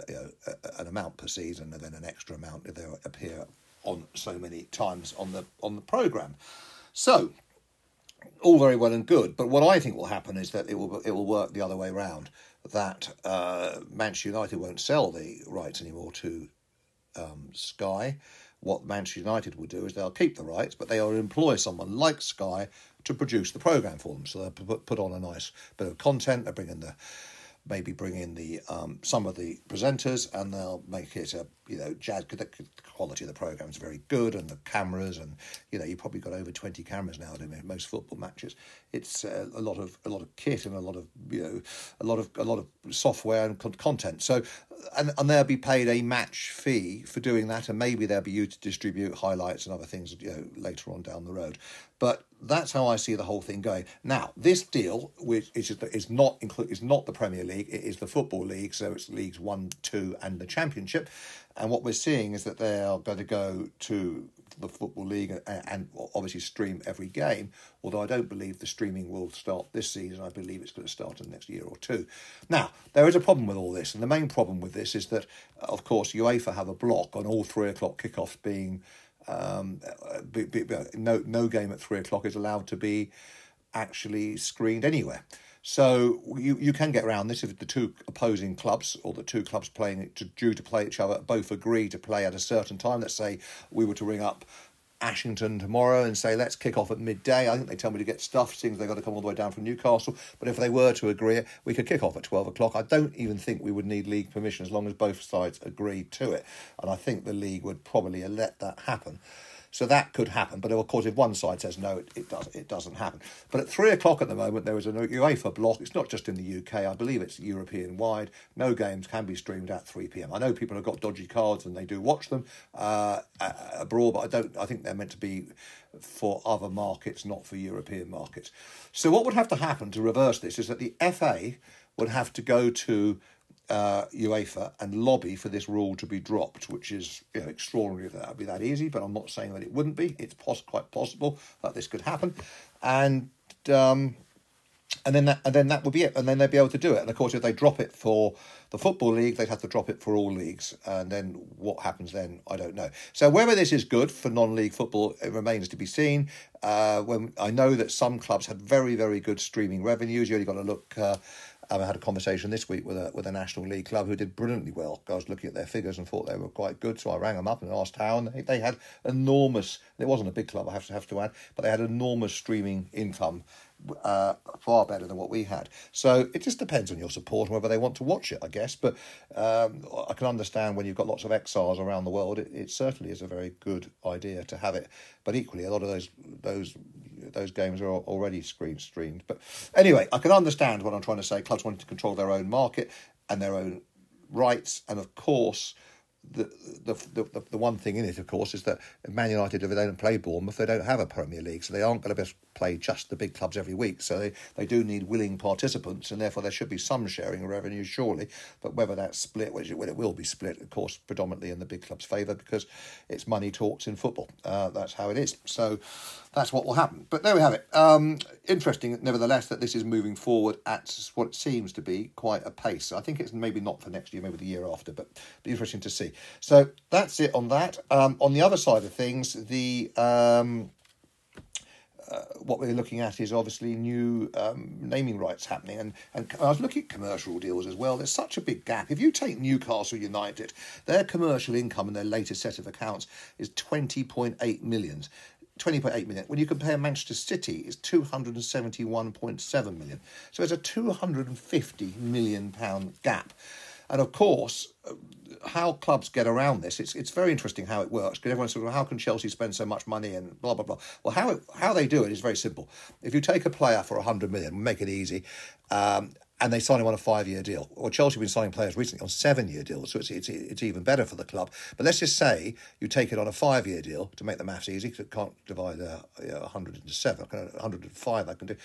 a, an amount per season, and then an extra amount if they appear on so many times on the on the program. So all very well and good, but what I think will happen is that it will it will work the other way around that uh, Manchester United won't sell the rights anymore to um, Sky. What Manchester United will do is they'll keep the rights, but they'll employ someone like Sky to produce the program for them. So they'll put on a nice bit of content. They'll bring in the maybe bring in the um, some of the presenters and they'll make it a you know jazz the quality of the program is very good and the cameras and you know you probably got over 20 cameras now in most football matches. It's uh, a lot of a lot of kit and a lot of you know a lot of a lot of software and content. So and, and they'll be paid a match fee for doing that and maybe they'll be used to distribute highlights and other things you know later on down the road but that's how I see the whole thing going. Now, this deal, which is, is not include, is not the Premier League, it is the Football League, so it's leagues one, two, and the Championship. And what we're seeing is that they are going to go to the Football League and, and, obviously stream every game, although I don't believe the streaming will start this season. I believe it's going to start in the next year or two. Now, there is a problem with all this, and the main problem with this is that, of course, UEFA have a block on all three o'clock kickoffs being. Um, be, be, no, no game at three o'clock is allowed to be actually screened anywhere. So you, you can get around this if the two opposing clubs or the two clubs playing to, due to play each other both agree to play at a certain time. Let's say we were to ring up Ashington tomorrow and say let's kick off at midday. I think they tell me to get stuff, seeing they've got to come all the way down from Newcastle. But if they were to agree, we could kick off at twelve o'clock. I don't even think we would need league permission as long as both sides agreed to it. And I think the league would probably let that happen. So that could happen. But of course, if one side says no, it, it, does, it doesn't happen. But at three o'clock at the moment, there is a UEFA block. It's not just in the UK, I believe it's European wide. No games can be streamed at 3 pm. I know people have got dodgy cards and they do watch them uh, abroad, but I don't. I think they're meant to be for other markets, not for European markets. So what would have to happen to reverse this is that the FA would have to go to uh, UEFA and lobby for this rule to be dropped, which is you know, extraordinary that that would be that easy. But I'm not saying that it wouldn't be. It's pos- quite possible that this could happen, and um, and then that and then that would be it, and then they'd be able to do it. And of course, if they drop it for the football league, they'd have to drop it for all leagues, and then what happens then, I don't know. So whether this is good for non-league football, it remains to be seen. Uh, when I know that some clubs had very very good streaming revenues, you only got to look. Uh, um, I had a conversation this week with a with a National League club who did brilliantly well. I was looking at their figures and thought they were quite good, so I rang them up and asked how, and they, they had enormous. It wasn't a big club, I have to have to add, but they had enormous streaming income uh, far better than what we had. So it just depends on your support and whether they want to watch it, I guess. But um, I can understand when you've got lots of exiles around the world, it, it, certainly is a very good idea to have it. But equally, a lot of those those those games are already screen streamed. But anyway, I can understand what I'm trying to say. Clubs wanting to control their own market and their own rights, and of course the, the the the one thing in it, of course, is that Man United, if they don't play Bournemouth, they don't have a Premier League, so they aren't going to be play just the big clubs every week. So they, they do need willing participants, and therefore there should be some sharing of revenue, surely. But whether that's split, which it, well, it will be split, of course, predominantly in the big clubs' favour because it's money talks in football. Uh, that's how it is. So that's what will happen. But there we have it. Um, interesting, nevertheless, that this is moving forward at what seems to be quite a pace. I think it's maybe not for next year, maybe the year after, but be interesting to see. So that's it on that. Um, on the other side of things, the um, uh, what we're looking at is obviously new um, naming rights happening. And, and I was looking at commercial deals as well. There's such a big gap. If you take Newcastle United, their commercial income in their latest set of accounts is 20.8 million. 20.8 million. When you compare Manchester City, it's 271.7 million. So it's a 250 million pound gap. And of course, how clubs get around this, it's it's very interesting how it works because everyone says, well, how can Chelsea spend so much money and blah blah blah. Well, how it, how they do it is very simple. If you take a player for hundred million, make it easy, um, and they sign him on a five year deal. Well, Chelsea have been signing players recently on seven year deals, so it's, it's it's even better for the club. But let's just say you take it on a five year deal to make the maths easy because it can't divide uh, you know, 100 into seven, 105 I can do.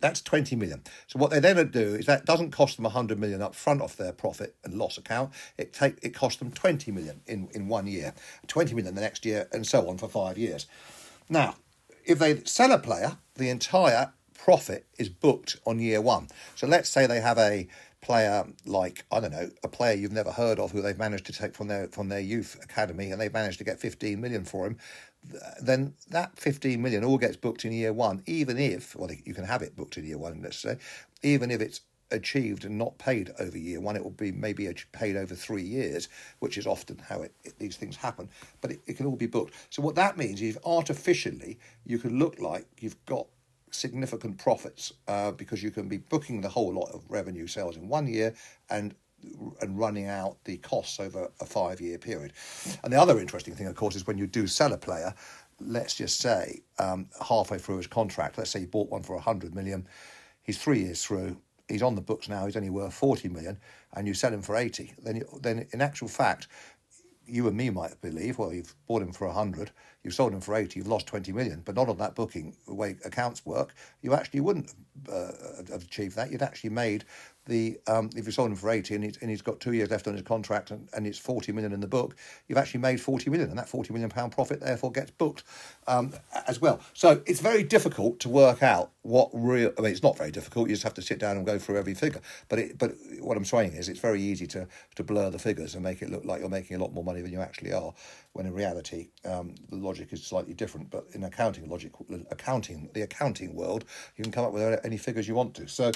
That's 20 million. So what they then do is that doesn't cost them 100 million up front off their profit and loss account. It take it costs them 20 million in, in one year, 20 million the next year, and so on for five years. Now, if they sell a player, the entire profit is booked on year one. So let's say they have a player like I don't know a player you've never heard of who they've managed to take from their from their youth academy and they've managed to get 15 million for him then that 15 million all gets booked in year one, even if, well, you can have it booked in year one, let's say, even if it's achieved and not paid over year one, it will be maybe paid over three years, which is often how it, it these things happen, but it, it can all be booked. So, what that means is artificially, you can look like you've got significant profits uh, because you can be booking the whole lot of revenue sales in one year and and running out the costs over a five year period. And the other interesting thing, of course, is when you do sell a player, let's just say um, halfway through his contract, let's say he bought one for 100 million, he's three years through, he's on the books now, he's only worth 40 million, and you sell him for 80, then, you, then in actual fact, you and me might believe, well, you've bought him for 100, you've sold him for 80, you've lost 20 million, but not on that booking, the way accounts work, you actually wouldn't uh, have achieved that. You'd actually made the um, if you sold him for 80 and he's, and he's got two years left on his contract and, and it's 40 million in the book, you've actually made 40 million, and that 40 million pound profit therefore gets booked um, as well. So it's very difficult to work out what real. I mean, it's not very difficult. You just have to sit down and go through every figure. But it, but what I'm saying is, it's very easy to to blur the figures and make it look like you're making a lot more money than you actually are, when in reality um, the logic is slightly different. But in accounting logic, accounting the accounting world, you can come up with any figures you want to. So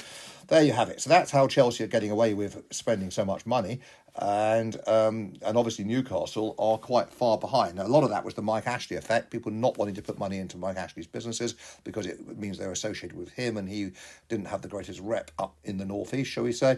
there you have it. So that's how Chelsea are getting away with spending so much money and um, and obviously Newcastle are quite far behind. Now, a lot of that was the Mike Ashley effect, people not wanting to put money into Mike Ashley's businesses because it means they're associated with him, and he didn't have the greatest rep up in the northeast, shall we say?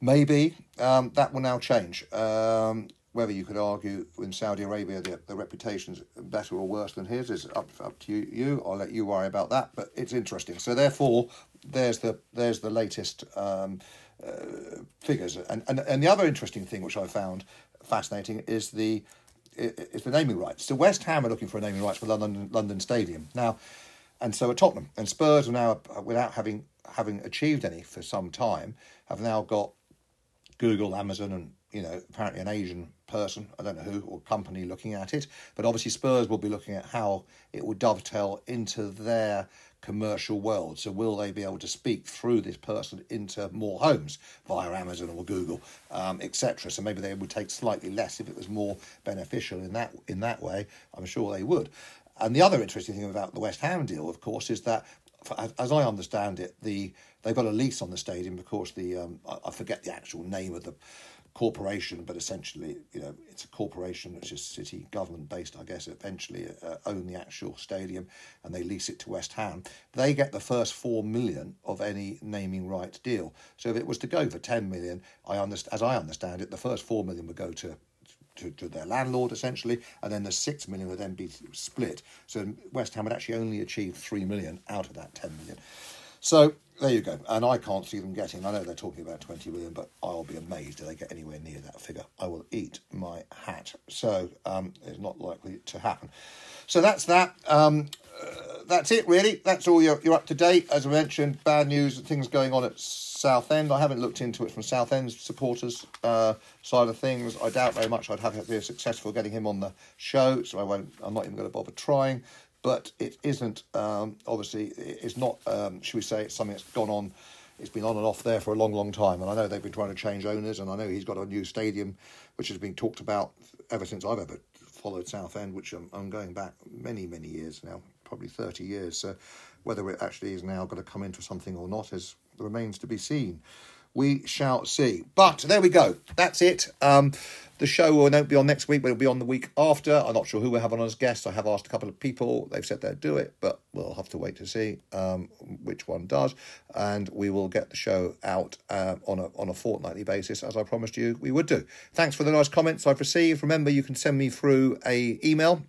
Maybe um, that will now change. Um, whether you could argue in Saudi Arabia the, the reputation's better or worse than his is up up to you, you. I'll let you worry about that, but it's interesting. So therefore, there's the there's the latest. Um, uh, figures. And, and and the other interesting thing which I found fascinating is the is the naming rights. So West Ham are looking for a naming rights for London London Stadium now, and so are Tottenham and Spurs are now without having having achieved any for some time have now got Google, Amazon, and you know apparently an Asian person I don't know who or company looking at it, but obviously Spurs will be looking at how it will dovetail into their commercial world. So, will they be able to speak through this person into more homes via Amazon or Google, um, etc.? So maybe they would take slightly less if it was more beneficial in that in that way. I'm sure they would. And the other interesting thing about the West Ham deal, of course, is that, as I understand it, the they've got a lease on the stadium because the um, I forget the actual name of the corporation, but essentially, you know, it's a corporation which is city government based, I guess, eventually uh, own the actual stadium and they lease it to West Ham. They get the first four million of any naming rights deal. So if it was to go for 10 million, I understand, as I understand it, the first four million would go to to, to their landlord essentially, and then the six million would then be split. So West Ham would actually only achieve three million out of that ten million. So there you go. And I can't see them getting, I know they're talking about 20 million, but I'll be amazed if they get anywhere near that figure. I will eat my hat. So um, it's not likely to happen. So that's that. Um, uh, that's it, really. That's all you're, you're up to date. As I mentioned, bad news, and things going on at Southend. I haven't looked into it from Southend's supporters uh, side of things. I doubt very much I'd have to be successful getting him on the show, so I won't. I'm not even going to bother trying but it isn't um, obviously it's not um, should we say it's something that's gone on it's been on and off there for a long long time. And i know they've been trying to change owners and i know he's got a new stadium which has been talked about ever since i've ever followed southend which i'm, I'm going back many many years now probably 30 years. So whether it actually is now going to come into something or not is remains to be seen we shall see. But there we go. That's it. Um, the show will not be on next week, but it'll be on the week after. I'm not sure who we'll have on as guests. I have asked a couple of people. They've said they'll do it, but we'll have to wait to see um, which one does. And we will get the show out uh, on a on a fortnightly basis, as I promised you we would do. Thanks for the nice comments I've received. Remember, you can send me through a email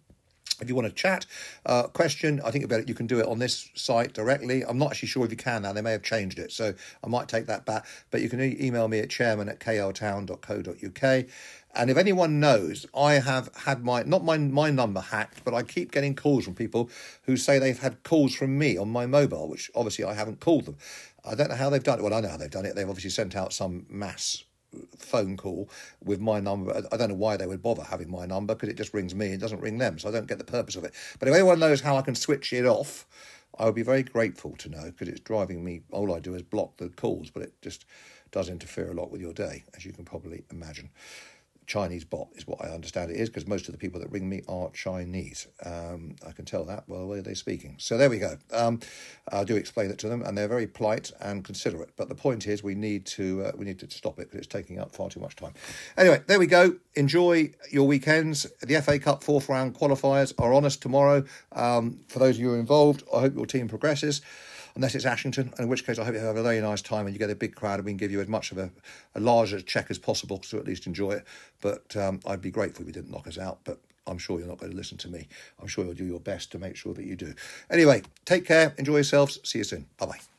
if you want to chat, uh, question, I think about it, you can do it on this site directly. I'm not actually sure if you can now. They may have changed it, so I might take that back. But you can e- email me at chairman at kltown.co.uk. And if anyone knows, I have had my not my my number hacked, but I keep getting calls from people who say they've had calls from me on my mobile, which obviously I haven't called them. I don't know how they've done it. Well, I know how they've done it. They've obviously sent out some mass phone call with my number. I don't know why they would bother having my number because it just rings me. It doesn't ring them, so I don't get the purpose of it. But if anyone knows how I can switch it off, I would be very grateful to know because it's driving me. All I do is block the calls, but it just does interfere a lot with your day, as you can probably imagine. Chinese bot is what I understand it is because most of the people that ring me are Chinese. Um, I can tell that by the way they're speaking. So there we go. Um, I do explain it to them, and they're very polite and considerate. But the point is, we need to uh, we need to stop it because it's taking up far too much time. Anyway, there we go. Enjoy your weekends. The FA Cup fourth round qualifiers are on us tomorrow. Um, for those of you involved, I hope your team progresses unless it's Ashington, in which case I hope you have a very nice time and you get a big crowd and we can give you as much of a, a larger check as possible to at least enjoy it. But um, I'd be grateful if you didn't knock us out. But I'm sure you're not going to listen to me. I'm sure you'll do your best to make sure that you do. Anyway, take care, enjoy yourselves. See you soon. Bye bye.